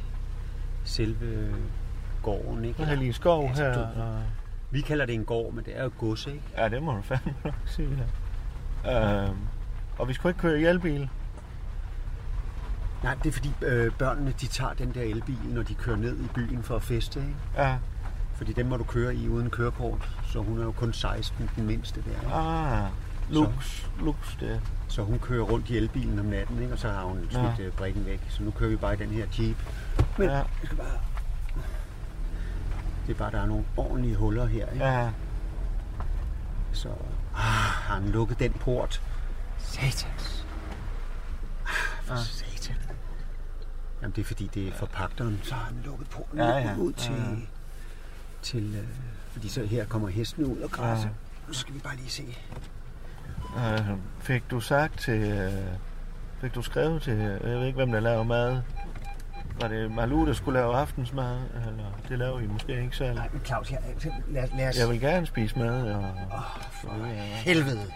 selve gården, ikke? Der er lige skov Ja, så her. du- Og... Vi kalder det en gård, men det er jo gods, ikke? Ja, det må du fandme nok sige. Ja. Øhm, og vi skulle ikke køre i elbil. Nej, det er fordi øh, børnene de tager den der elbil, når de kører ned i byen for at feste, ikke? Ja. Fordi dem må du køre i uden kørekort, så hun er jo kun 16, den mindste der. Ikke? Ah, lux, lux det. Så hun kører rundt i elbilen om natten, ikke? og så har hun smidt Ja. ja. brikken væk. Så nu kører vi bare i den her Jeep. Men Ja. skal bare... Det er bare, der er nogle ordentlige huller her. Ikke? Ja. Så ah, har han lukket den port. Satans. Ah, for Ah. Jamen, det er fordi, det er forpagteren, så har han lukket porten Ja, ja. ud til... Ja, ja. til øh, fordi så her kommer hestene ud og græsser. Ja. Nu skal vi bare lige se. Øh, fik du sagt til... Øh, fik du skrevet til... Jeg ved ikke, hvem der laver mad. Var det Malou, der skulle lave aftensmad? Eller det laver I måske ikke selv? Nej, men Claus, jeg, lad, lad os... Jeg vil gerne spise mad. Og... For helvede.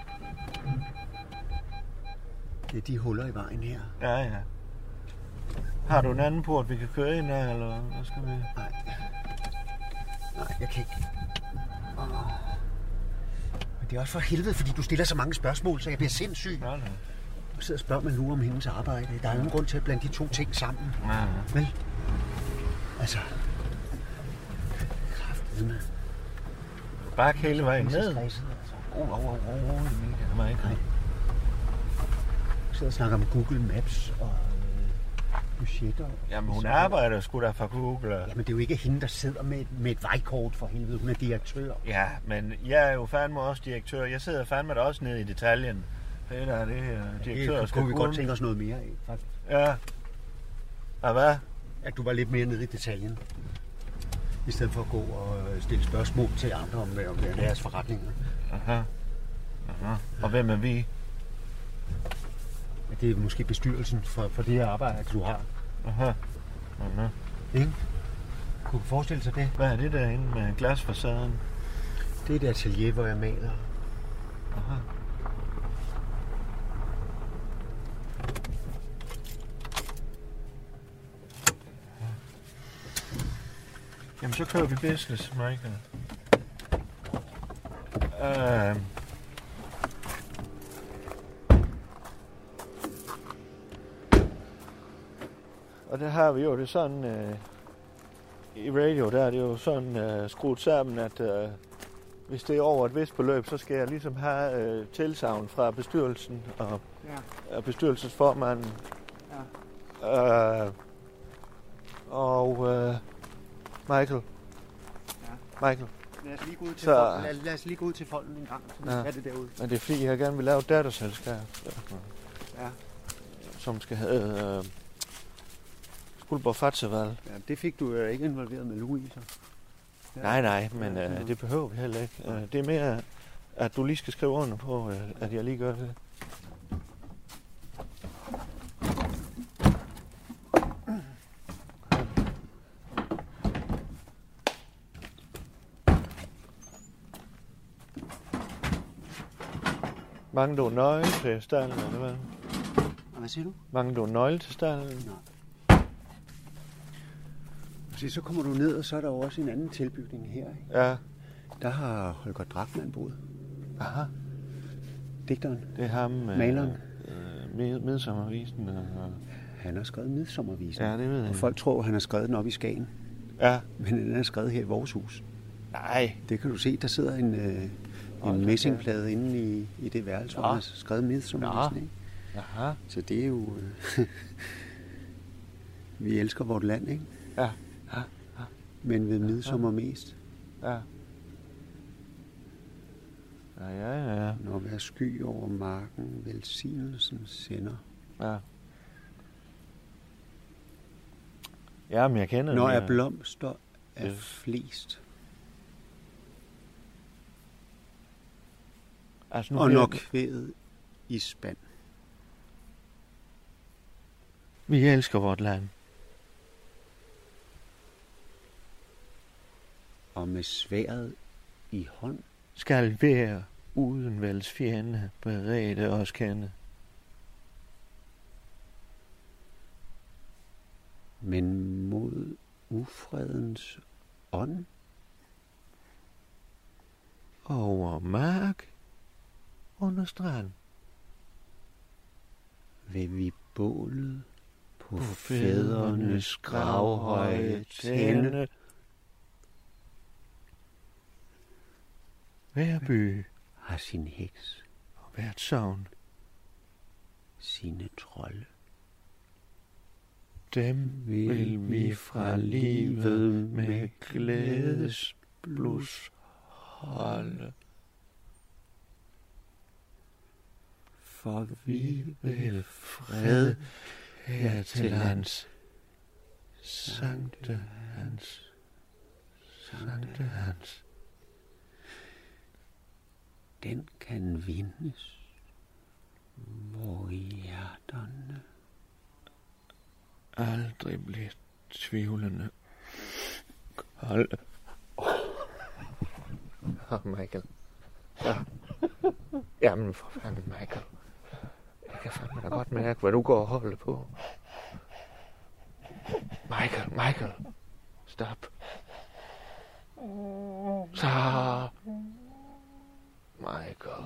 Det er de huller i vejen her. Ja, ja. Har du en anden port, vi kan køre ind af, eller hvad skal vi? Nej. Nej, jeg kan ikke. Åh. Men det er også for helvede, fordi du stiller så mange spørgsmål, så jeg bliver sindssyg. Nej, nej. Jeg sidder og spørger mig nu om hendes arbejde. Der er ingen grund til at blande de to ting sammen. nej, nej. Vel? Altså... Kraftedeme. Bak hele vejen er ned. altså. Oh, oh, oh, oh, oh, Michael. Nej. Jeg sidder og snakker om Google Maps og øh, budgetter. Jamen, hun arbejder sgu da for Google. Jamen, det er jo ikke hende, der sidder med, et- med et vejkort for helvede. Hun er direktør. Ja, men jeg er jo fandme også direktør. Jeg sidder fandme da også nede i detaljen. Det der er det her direktør Det skal kunne vi godt tænke os noget mere af, faktisk. Ja. Og hvad? At du var lidt mere nede i detaljen. I stedet for at gå og øh, stille spørgsmål til andre om, hvad- om deres forretninger. Aha. Aha. Og hvem er vi? Det er måske bestyrelsen for, for det her arbejde, du har. Aha. Aha. Ikke? Kunne du forestille sig det? Hvad er det derinde med glasfacaden? Det er et atelier, hvor jeg maler. Aha. Jamen, så kører vi business, Michael. Øh, og der har vi jo det sådan, øh, i radio, der er det jo sådan øh, skruet sammen, at øh, hvis det er over et vist beløb, så skal jeg ligesom have øh, tilsavn fra bestyrelsen og, Ja. og bestyrelsesformanden. Ja. Øh, og øh, Michael. Ja. Michael. Lad os lige gå ud til, Så- så... lad, lad os lige gå ud til folden en gang, så vi Ja. ja. det derude. Men det er fordi, jeg gerne vil lave et datterselskab. Ja. Som skal have øh, Skuldborg Fatseval. ja. det fik du jo ikke involveret med Louis, så. Ja. Nej, nej, men Ja, øh, det behøver vi heller ikke. Øh, det er mere, at du lige skal skrive under på, øh, at jeg lige gør det. Mangler du nøgle til stallen, eller hvad? Hvad siger du? Mangler du nøgle til stallen? Se, så kommer du ned, og så er der også en anden tilbygning her. Ikke? Ja. Der har Holger Drachmann boet. Aha. Digteren. Det er ham. øh, Maleren. Øh, med, midsommervisen. Og, Han har skrevet Midsommervisen. Ja, det ved jeg. Og folk tror, han har skrevet den op i Skagen. Ja. Men den er skrevet her i vores hus. Nej. Det kan du se. Der sidder en, øh, en messingplade inde i, i det værelse, hvor Nå. han har skrevet Midsommervisen. Nå. Ikke? Aha. Så det er jo... Øh, vi elsker vort land, ikke? Ja. Ja. Men ved midsommer mest. Ja. Ja, ja, ja. Når hver sky over marken velsignelsen sender. Ja. Ja, men jeg kender Når er blomster er Ja. flest. Altså, nu Og når kvædet i spand. Vi elsker vort land. Og med sværet i hånd. Skal være uden vels fjende berede os kende. Men mod ufredens ånd. Over mark under strand. Vil vi bålet på, På fædrenes gravhøje tænde. Hver by Har sin heks, og hvert sovn. sine trolde. Dem vil vi fra livet med glædesblus holde. For Vi vil fred her til hans. Sankte hans. Sankte hans. Den kan vindes, hvor hjerterne Aldrig blive tvivlende. Hold. Oh, Michael. Ja. Jamen for fanden, Michael. Jeg kan fandme da godt mærke, hvad du går og holder på. Michael, Michael. Stop. Så. Michael.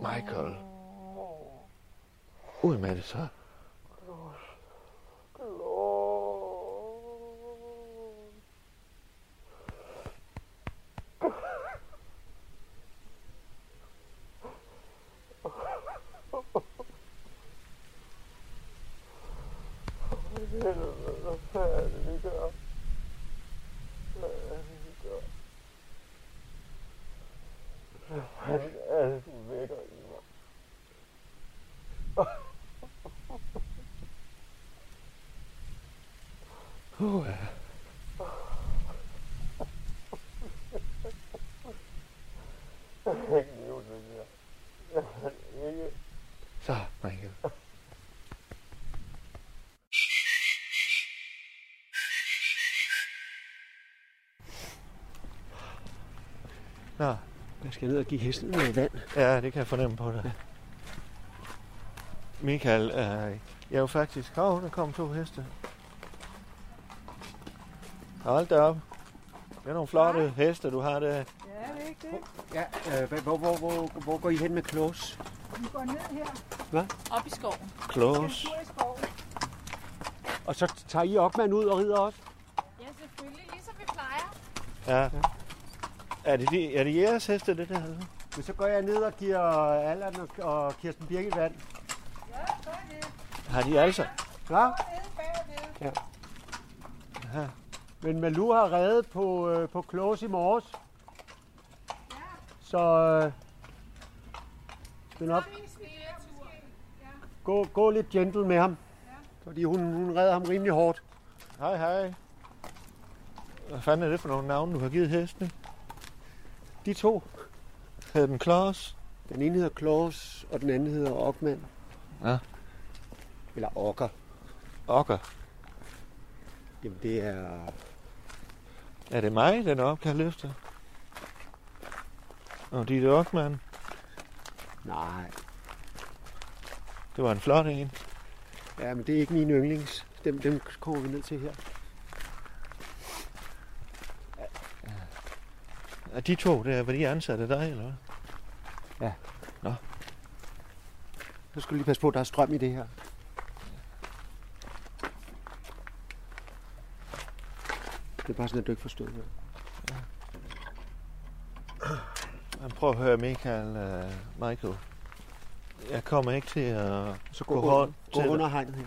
Michael. Ud med det så. Uh, så, Michael. Nå, Jeg skal ned og give hesten noget vand. ja, det kan jeg fornemme på dig. Michael, øh, jeg er jo faktisk... Hov, der kom to heste. Hold da op. Det er nogle flotte heste, du har der. Ja, det er ikke det. Ja, øh, hvor, hvor, hvor, hvor, går I hen med Klaus? Vi går ned her. Hvad? Op i skoven. Skoven. Og så tager I Ockmann ud og rider også? Ja, selvfølgelig. Ligesom vi plejer. Ja. Er det, de, er det jeres heste, det der? Men så går jeg ned og giver Allan og, og Kirsten Birgit vand. Ja, gør det. Har de altså? Klar? Nede bagved. Ja. Men Malou har reddet på, øh, på Klaus i morges. Så øh, det er nok gå, gå lidt gentle med ham. Fordi hun, hun redder ham rimelig hårdt. Hej, hej. Hvad fanden er det for nogle navne, du har givet hestene? De to. Hedder den Klaus? Den ene hedder Klaus, og den anden hedder Ockmann. Ja. Eller Ocker. Okker. Jamen det er... Er det mig, den er opkaldt efter? Og er Ockmann. Nej. Det var en flot en. Ja, men det er ikke mine yndlings. Dem, dem kommer vi ned til her. Er de to der, var de ansat af dig, eller hvad? Så skal du lige passe på, at der er strøm i det her. Det er bare sådan, at du ikke forstår det. Men prøv at høre, Michael, uh, Michael. Jeg kommer ikke til at Så gå, gå, gå under, gå under hegnet her.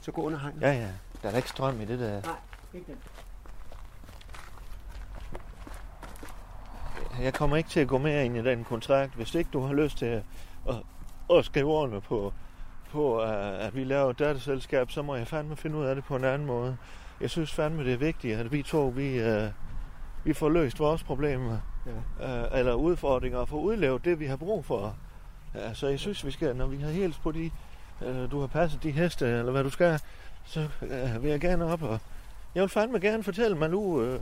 Så gå under hegnet. Ja, ja. Der er da ikke strøm i det der. Nej, ikke den. Jeg kommer ikke til at gå med ind i den kontrakt, hvis ikke du har lyst til at, at, at skrive ordene på, på, uh, at vi laver et datterselskab, så må jeg fandme finde ud af det på en anden måde. Jeg synes fandme, det er vigtigt, at vi to, vi, uh, vi får løst vores problemer, Ja. uh, eller udfordringer, og får udlevet det, vi har brug for. Uh, så jeg synes, vi skal, når vi har helt på de, uh, du har passet de heste, eller hvad du skal, så uh, vil jeg gerne op, og jeg vil fandme gerne fortælle mig nu, uh,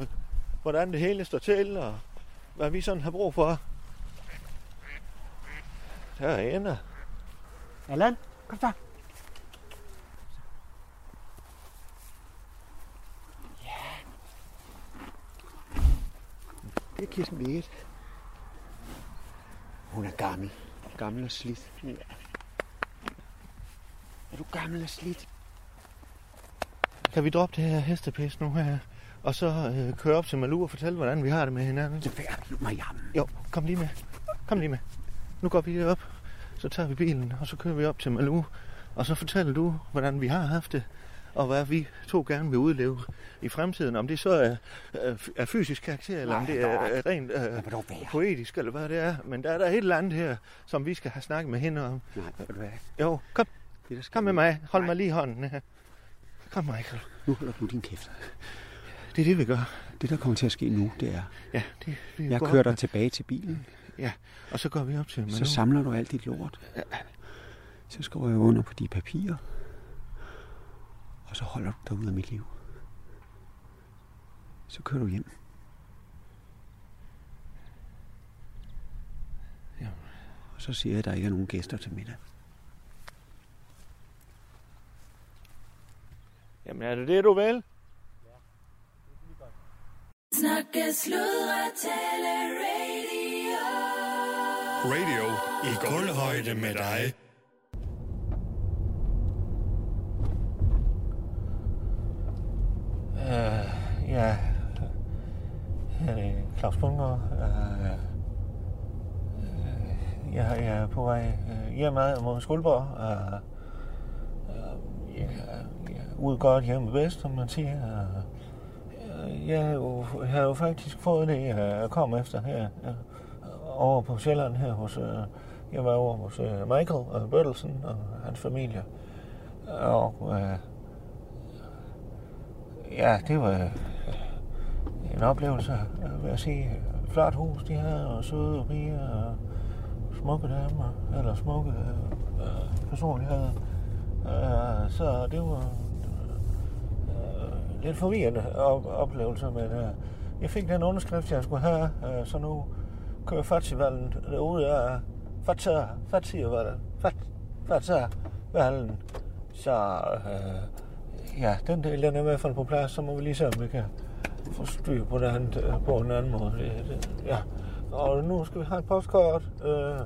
hvordan det hele står til, og hvad vi sådan har brug for. Der er ender. Allan, kom så. Det er Kirsten Birgit. Hun er gammel. Gammel og slidt. Ja. Er du gammel og slidt? Kan vi droppe det her hestepis nu her? Og så øh, køre op til Malou og fortælle, hvordan vi har det med hinanden. Det er mig jammen. Jo, kom lige med. Kom lige med. Nu går vi op. Så tager vi bilen, og så kører vi op til Malou. Og så fortæller du, hvordan vi har haft det. Og hvad vi to gerne vil udleve i fremtiden. Om det så er, er, er fysisk karakter, eller om det er, er rent øh, poetisk, eller hvad det er. Men der er der et eller andet her, som vi skal have snakket med hende om. Nej, ved du hvad? Jo, kom. Det, Kom med mig. Hold Nej. mig lige i hånden her. Kom, Michael. Nu holder du din kæft. Det er det, vi gør. Det, der kommer til at ske nu, det er, Ja, det, vi jeg kører dig tilbage til bilen. Ja, og så går vi op til. Så samler du alt dit lort. Så skriver jeg under på de papirer. Og så holder du dig ud af mit liv. Så kører du hjem. Ja. Og så siger jeg, at der ikke er nogen gæster til middag. Jamen er det det, du vil? Snakke, sludre, tale, radio. Radio i kulhøjde med dig. Øh, ja, her er Claus Bunker. Øh, øh, jeg, jeg er på vej øh, uh, hjemad mod Skuldborg. Øh, jeg, jeg er ude godt hjemme bedst, som man siger. Uh, jeg, jo, jeg har jo faktisk fået det, jeg kom efter her. Over på Sjælland her hos... Jeg var over hos Michael Bertelsen og hans familie. Og Øh, Ja, det var øh, en oplevelse, vil jeg sige. Flot hus, de havde, og søde piger, og smukke damer, eller smukke øh, personligheder. Øh, så det var øh, lidt forvirrende op- oplevelse, men øh, jeg fik den underskrift, jeg skulle have, øh, så nu kører festivalen derude af Fatsa, Fatsivalen, Fatsa-vallen. Så øh, ja, den del den er i hvert fald på plads, så må vi lige se, om vi kan få styr på, den, øh, på en anden måde. Det, det, ja. Og nu skal vi have et postkort, øh,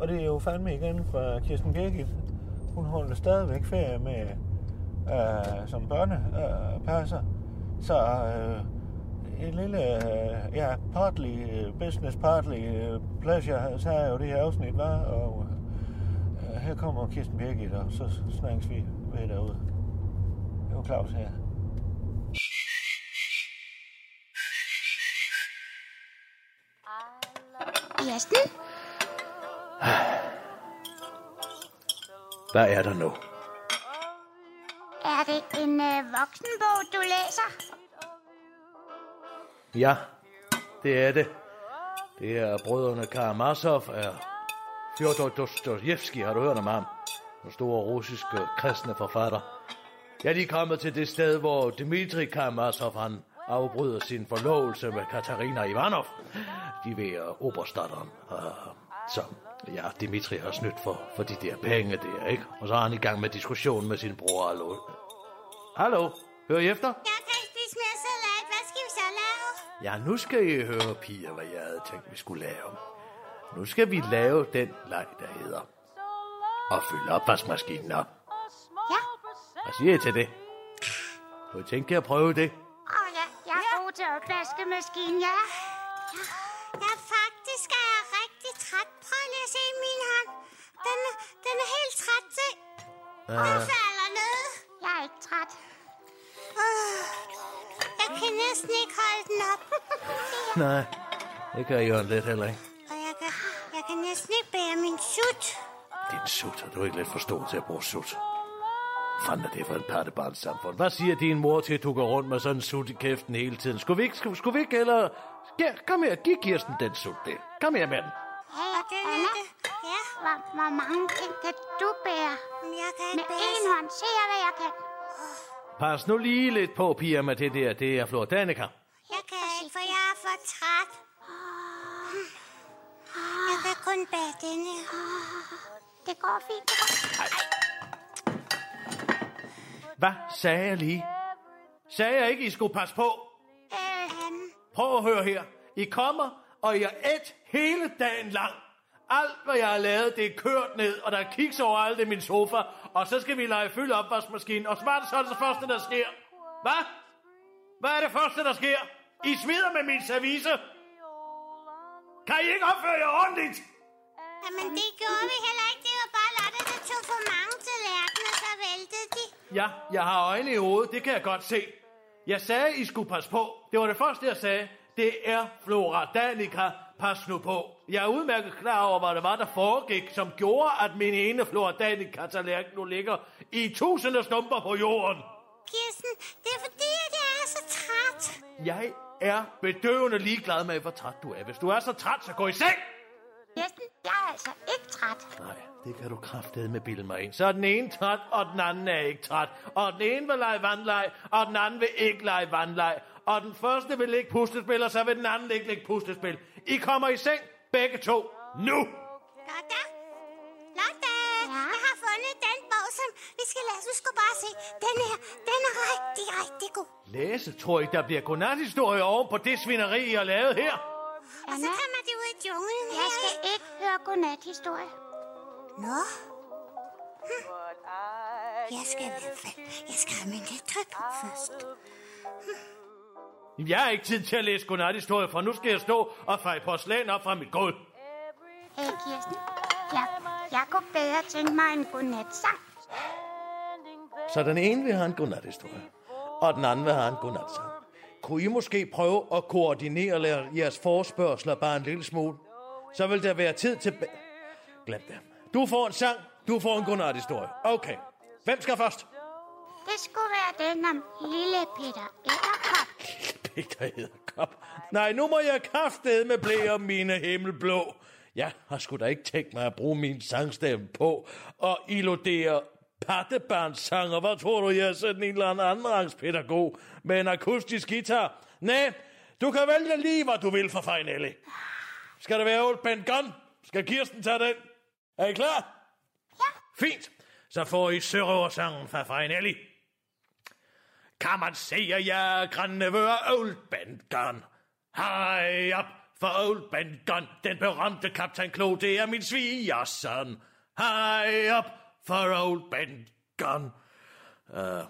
og det er jo fandme igen fra Kirsten Birgit. Hun holder stadigvæk ferie med øh, som børnepasser. Øh, passer. så øh, en lille, øh, ja, partly øh, business, partly øh, pleasure, så er jo det her afsnit, var, og øh, her kommer Kirsten Birgit, og så snakkes vi ved derude. Det var Claus her. Kirsten? Hvad er der nu? Er det en øh, voksenbog, du læser? Ja, det er det. Det er brødrene Karamazov af Fyodor Dostojevski. Har du hørt om ham? Den store russiske kristne forfatter. Jeg er lige kommet til det sted, hvor Dmitri Karamazov han afbryder sin forlovelse med Katarina Ivanov. De ved uh, oberstatteren. Uh, så ja, Dimitri har snydt for, for de der penge der, ikke? Og så er han i gang med diskussion med sin bror. Hallo? Hallo? Hører I efter? Jeg kan ikke spise mere salat. Hvad skal vi så lave? Ja, nu skal I høre, piger, hvad jeg havde tænkt, vi skulle lave. Nu skal vi lave den leg, der hedder at fylde opvaskemaskinen op. Ja. Hvad siger I til det? Kunne I tænke at prøve det? Åh oh, ja, jeg er god til opvaskemaskinen, ja. Ja, faktisk er jeg rigtig træt. Prøv lige at se min hånd. Den, er- den er helt træt til. Den Uh, falder ned. Jeg er ikke træt. Uh, jeg kan næsten ikke holde den op. nej, det kan Jørgen lidt heller ikke. Og jeg kan, jeg kan næsten ikke bære min sut. Din sut, har du ikke lidt forstået til at bruge sut? Fanden er det for en pattebarnssamfund. Hvad siger din mor til, at du går rundt med sådan en sut i kæften hele tiden? Skulle vi ikke, skulle, skulle vi ikke eller... Ja, kom her, giv Kirsten den sut der. Kom her med den. Anna, ja? Hvor, hvor mange ting kan du bære? Jeg kan ikke Med en hånd. Se jeg, hvad jeg kan. Pas nu lige lidt på, piger, med det der. Det er Flor Danica. Jeg kan ikke, for jeg er for træt. Jeg kan kun bære denne. Det går fint. Det går. Hvad sagde jeg lige? Sagde jeg ikke, I skulle passe på? Prøv at høre her. I kommer, og I er et hele dagen lang. Alt, hvad jeg har lavet, det er kørt ned, og der er kiks overalt i min sofa, og så skal vi lege fylde opvaskemaskinen, og så er det første, der sker. Hvad? Hvad er det første, der sker? I smider med min service. Kan I ikke opføre jer ordentligt? Jamen, det gjorde vi heller ikke. Det var bare Lotte, der tog for mig tallerkener, så væltede de. Ja, jeg har øjne i hovedet, det kan jeg godt se. Jeg sagde, I skulle passe på. Det var det første, jeg sagde. Det er Flora Danica. Pas nu på. Jeg er udmærket klar over, hvad det var, der foregik, som gjorde, at min ene Flora Danica tallerken nu ligger i tusinde stumper på jorden. Kirsten, det er fordi, at jeg er så træt. Jeg er bedøvende ligeglad med, hvor træt du er. Hvis du er så træt, så gå i seng! Kirsten, jeg er altså ikke træt. Nej, det kan du kraftede med bilde mig ind. Så er den ene træt, og den anden er ikke træt. Og den ene vil lege vandleg, og den anden vil ikke lege vandleg. Og den første vil ikke pustespil, og så vil den anden ikke lægge pustespil. I kommer i seng, begge to, nu! Lotte? Lotte, ja? jeg har fundet den bog, som vi skal læse. Du skal bare se. Den her, den er rigtig, rigtig god. Læse, tror ikke, der bliver godnathistorie oven på det svineri, I har lavet her. Og så kommer de ud i junglen Jeg her, skal ikke høre godnathistorie. Nå? Hm. Jeg skal i hvert fald. Jeg skal have min på først. Jeg har ikke tid til at læse godnathistorie, for nu skal jeg stå og feje porcelæn op fra mit gulv. Hey Kirsten, jeg, jeg kunne bedre tænke mig en godnatsang. Så den ene vil have en godnathistorie, og den anden vil have en godnatsang. Kunne I måske prøve at koordinere jeres forspørgsler bare en lille smule? Så vil der være tid til... Glem det. Du får en sang, du får en godnathistorie. Okay. Hvem skal først? Det skulle være den om lille Peter Edderkop. Peter Edderkop. Nej, nu må jeg kraftede med blære mine himmelblå. Jeg har sgu da ikke tænkt mig at bruge min sangstemme på og illudere pattebarnssanger. Hvad tror du, jeg er sådan en eller anden andenrangspædagog med en akustisk guitar? Nej, du kan vælge lige, hvad du vil for Fejnelli. Skal det være Old Ben Gun? Skal Kirsten tage den? Er I klar? Ja. Fint. Så får I sørøversangen fra Fejnelli. kan man se, at jeg er grandnevø af Old Ben Gun. Hej op for Old Ben Gun, den berømte kaptajn Klo, det er min svigersøn. Hej op for Old Ben Gun. Uh,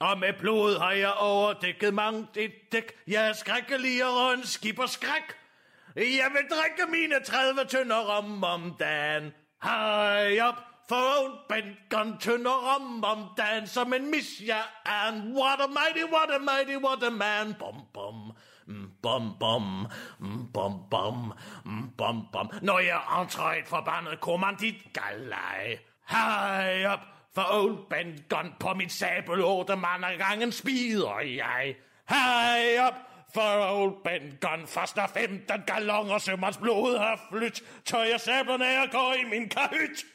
og med blod har jeg overdækket mangt et dæk. Jeg er skrækkeligere end skipper skræk. Jeg vil drikke mine 30 tønder rom om dagen. Hej op for en Ben tønder rom om dagen som en mis, jeg er en what a mighty, what a mighty, what a man. Bom, bom. Mm, Bom, bom, Mm, bom, bom, Mm, bom, bom. Når jeg entrer et forbandet kommandit galej. Hej op for old Ben Gunn på mit sabel otte mand gangen spider jeg. Hej op for old Ben Gun faster når 15 galonger sømmerens blod har flyt. Tør jeg sablerne af og går i min kahyt.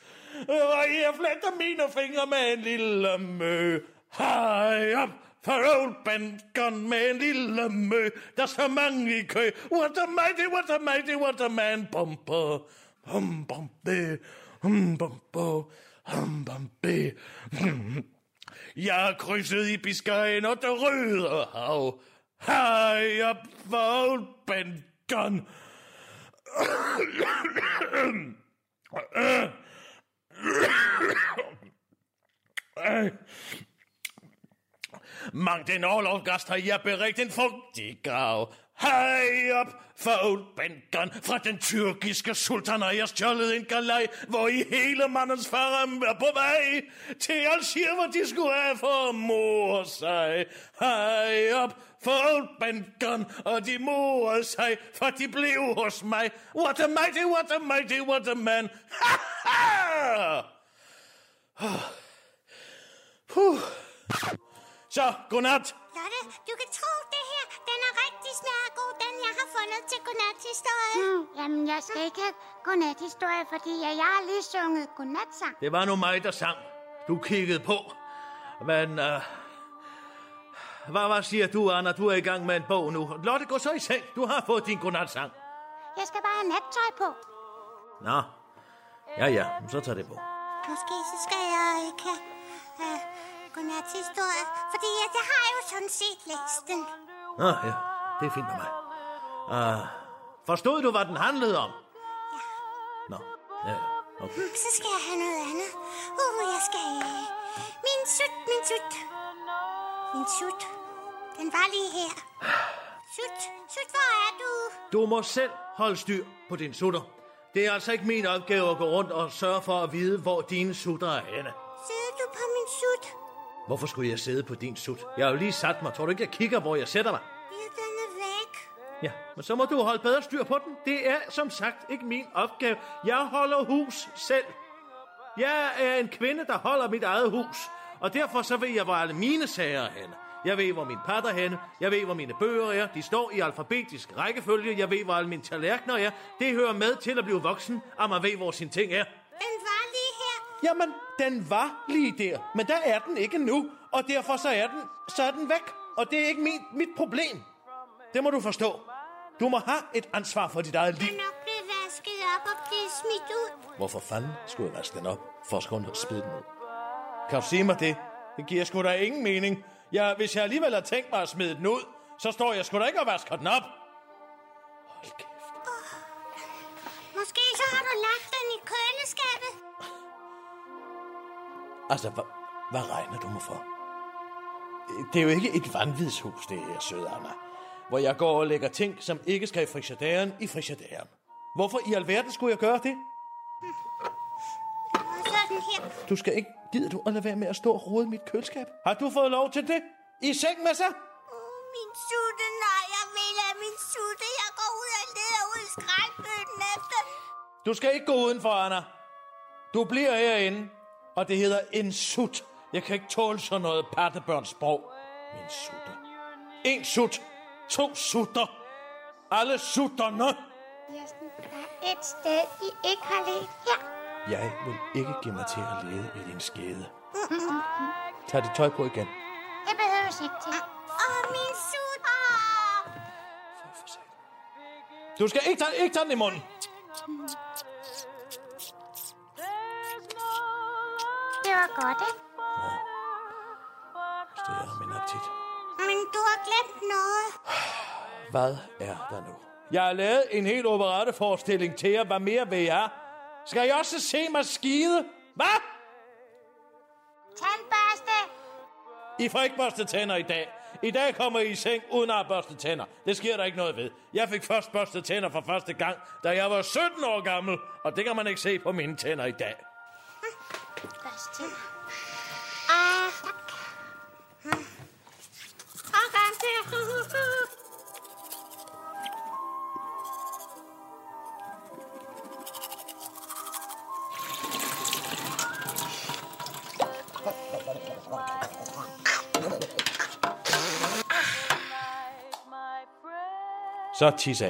Og jeg fletter mine fingre med en lille mø. Hej op for old Ben Gun med en lille mø. Der er så mange i kø. What a mighty, what a mighty, what a man. Bumper. Hum, bum, be. Hum, bum, bo. Hum, bum, be. Jeg er krydset i Biscayen og det røde hav. Hej up, for old Gun. Mang den overlovgast har jeg berigt en fugtig grav. Hej op for old Ben Fra den tyrkiske sultan har jeg stjålet en galej, hvor i hele mandens farem er på vej til Algier, hvor de skulle have for mor sig. Hej op for old Ben og de morede sig, for de blev hos mig. What a mighty, what a mighty, what a man. Ha ha! Puh. Så, godnat. Lotte, du kan tro det her. Er rigtig smagergod, den jeg har fundet til godnathistorie. Hmm, jamen, jeg skal ikke have godnathistorie, fordi jeg, jeg har lige sunget godnatsang. Det var nu mig, der sang. Du kiggede på. Men, uh, hvad, hvad siger du, Anna? Du er i gang med en bog nu. Lotte, gå så i seng. Du har fået din godnatsang. Jeg skal bare have nattøj på. Nå. Ja, ja. Så tager det på. Måske så skal jeg ikke have uh, godnathistorie, fordi jeg, jeg har jo sådan set læst den. Nå, ja. Det er fint med mig. Uh, forstod du, hvad den handlede om? Nå, ja, ja. Okay. Så skal jeg have noget andet. Uh, jeg skal... Uh, min sut, min sut. Min sut. Den var lige her. Sut, sut, hvor er du? Du må selv holde styr på din sutter. Det er altså ikke min opgave at gå rundt og sørge for at vide, hvor dine sutter er henne. Sidder du på min sut? Hvorfor skulle jeg sidde på din sut? Jeg har jo lige sat mig. Tror du ikke, jeg kigger, hvor jeg sætter mig? Ja, den er væk. Ja, men så må du holde bedre styr på den. Det er som sagt ikke min opgave. Jeg holder hus selv. Jeg er en kvinde, der holder mit eget hus. Og derfor så ved jeg, hvor alle mine sager er henne. Jeg ved, hvor min patter er henne. Jeg ved, hvor mine bøger er. De står i alfabetisk rækkefølge. Jeg ved, hvor alle mine tallerkener er. Det hører med til at blive voksen, at man ved, hvor sine ting er. Den var lige her. Jamen, den var lige der. Men der er den ikke nu. Og derfor så er den, så er den væk. Og det er ikke min, mit problem. Det må du forstå. Du må have et ansvar for dit eget liv. Den er blevet vasket op og blevet smidt ud. Hvorfor fanden skulle jeg vaske den op, for at at smide den ud? Kan du sige mig det? Det giver sgu da ingen mening. Ja, hvis jeg alligevel har tænkt mig at smide den ud, så står jeg sgu da ikke og vasker den op. Måske Altså, hvad, hvad regner du mig for? Det er jo ikke et vanvidshus, det her, søde Anna. Hvor jeg går og lægger ting, som ikke skal i frigidæren, i frigidæren. Hvorfor i alverden skulle jeg gøre det? Her. Du skal ikke... Gider du at lade være med at stå og rode i mit køleskab? Har du fået lov til det? I seng med sig? Min sutte, nej, jeg vil have min sutte. Jeg går ud og leder ud i skraldbøtten efter. Du skal ikke gå udenfor, Anna. Du bliver herinde, og det hedder en sut. Jeg kan ikke tåle sådan noget pattebørns sprog. Min sutter. En sut. To sutter. Alle sutterne. Kirsten, der er et sted, I ikke har let her. Jeg vil ikke give mig til at lede i din skede. Tag dit tøj på igen. Det behøves ikke til. Åh, min sut. Du skal ikke tage, ikke tage den i munden. Det var godt, ikke? Hvis det er min appetit. glemt noget. Hvad er der nu? Jeg har lavet en helt operetteforestilling til jer. Hvad mere vil jeg? Skal I også se mig skide? Hvad? Tandbørste. I får ikke børstet tænder i dag. I dag kommer I i seng uden at børste tænder. Det sker der ikke noget ved. Jeg fik først børstet tænder for første gang, da jeg var 17 år gammel. Og det kan man ikke se på mine tænder i dag. Børste tænder. Ah, tak. Og ganske. Så tis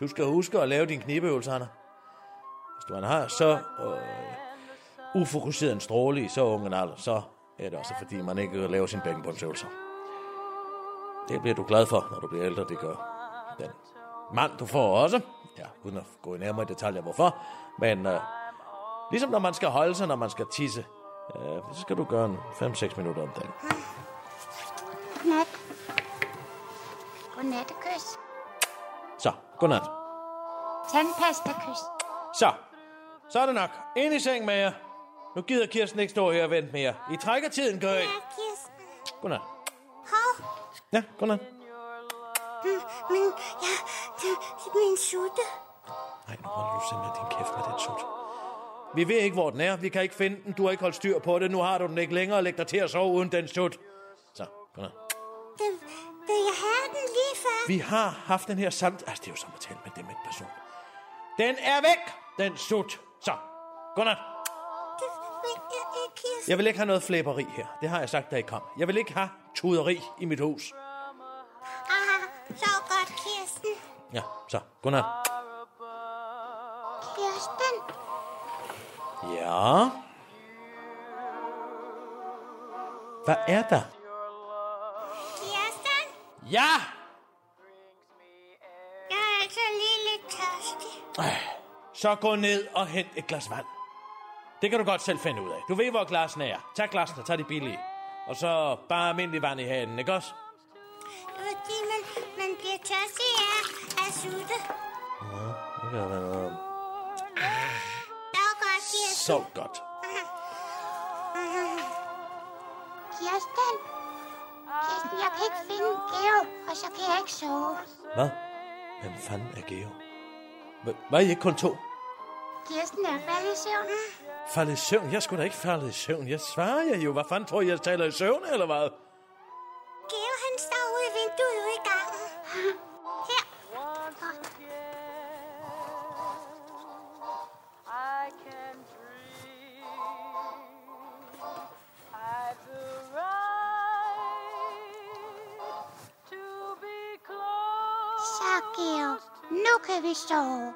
Du skal huske at lave din knibeøvelse, Anna. Hvis du har så øh, ufokuseret en stråle i så ung en alder, så er det også fordi, man ikke laver sin bækkenbundsøvelser. Det bliver du glad for, når du bliver ældre, det gør den mand, du får også. Ja, uden at gå i nærmere detaljer, hvorfor. Men øh, ligesom når man skal holde sig, når man skal tisse, øh, så skal du gøre en 5-6 minutter om dagen. Godnat. Godnat, kys godnat. Tandpastakys. Så, så er det nok. Ind i seng med jer. Nu gider Kirsten ikke stå her og vente mere. I trækker tiden, gør I. Ja, Kirsten. Godnat. Hov. Ja, godnat. Mm, Men, ja, det, det min sutte. Nej, nu holder du simpelthen din kæft med den sut. Vi ved ikke, hvor den er. Vi kan ikke finde den. Du har ikke holdt styr på det. Nu har du den ikke længere. Læg dig til at sove uden den sut. Så, godnat. Det, jeg havde den lige før. Vi har haft den her samt... Altså, det er jo som at tale med dem en person. Den er væk, den sut. Så, godnat. Jeg vil ikke have noget flæberi her. Det har jeg sagt, da I kom. Jeg vil ikke have tuderi i mit hus. Ah, så godt, Kirsten. Ja, så, godnat. Kirsten. Ja. Hvad er der? Ja! jeg er altså lige lidt tørstig. Så gå ned og hent et glas vand. Det kan du godt selv finde ud af. Du ved, hvor glassene er. Tag glassene, tag de billige. Og så bare almindelig vand i hanen, ikke også? Fordi man, man bliver tørstig af at sutte. Ja, det kan være noget. Så godt, Kirsten. Så godt. Kirsten. Jeg kan ikke finde Geo, og så kan jeg ikke sove. Hvad? Hvem fanden er Geo? Var I ikke kun to? Kirsten er faldet i søvn. Faldet i søvn? Jeg skulle da ikke faldet i søvn. Jeg svarer jer jo. Hvad fanden tror I, jeg taler i søvn, eller hvad? Nu kan vi sove.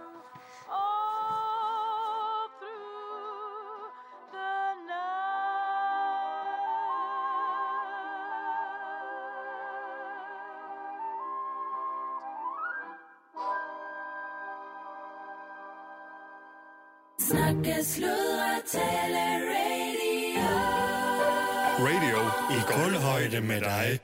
Snakke, sludre, tale, radio. Radio i kulhøjde med dig.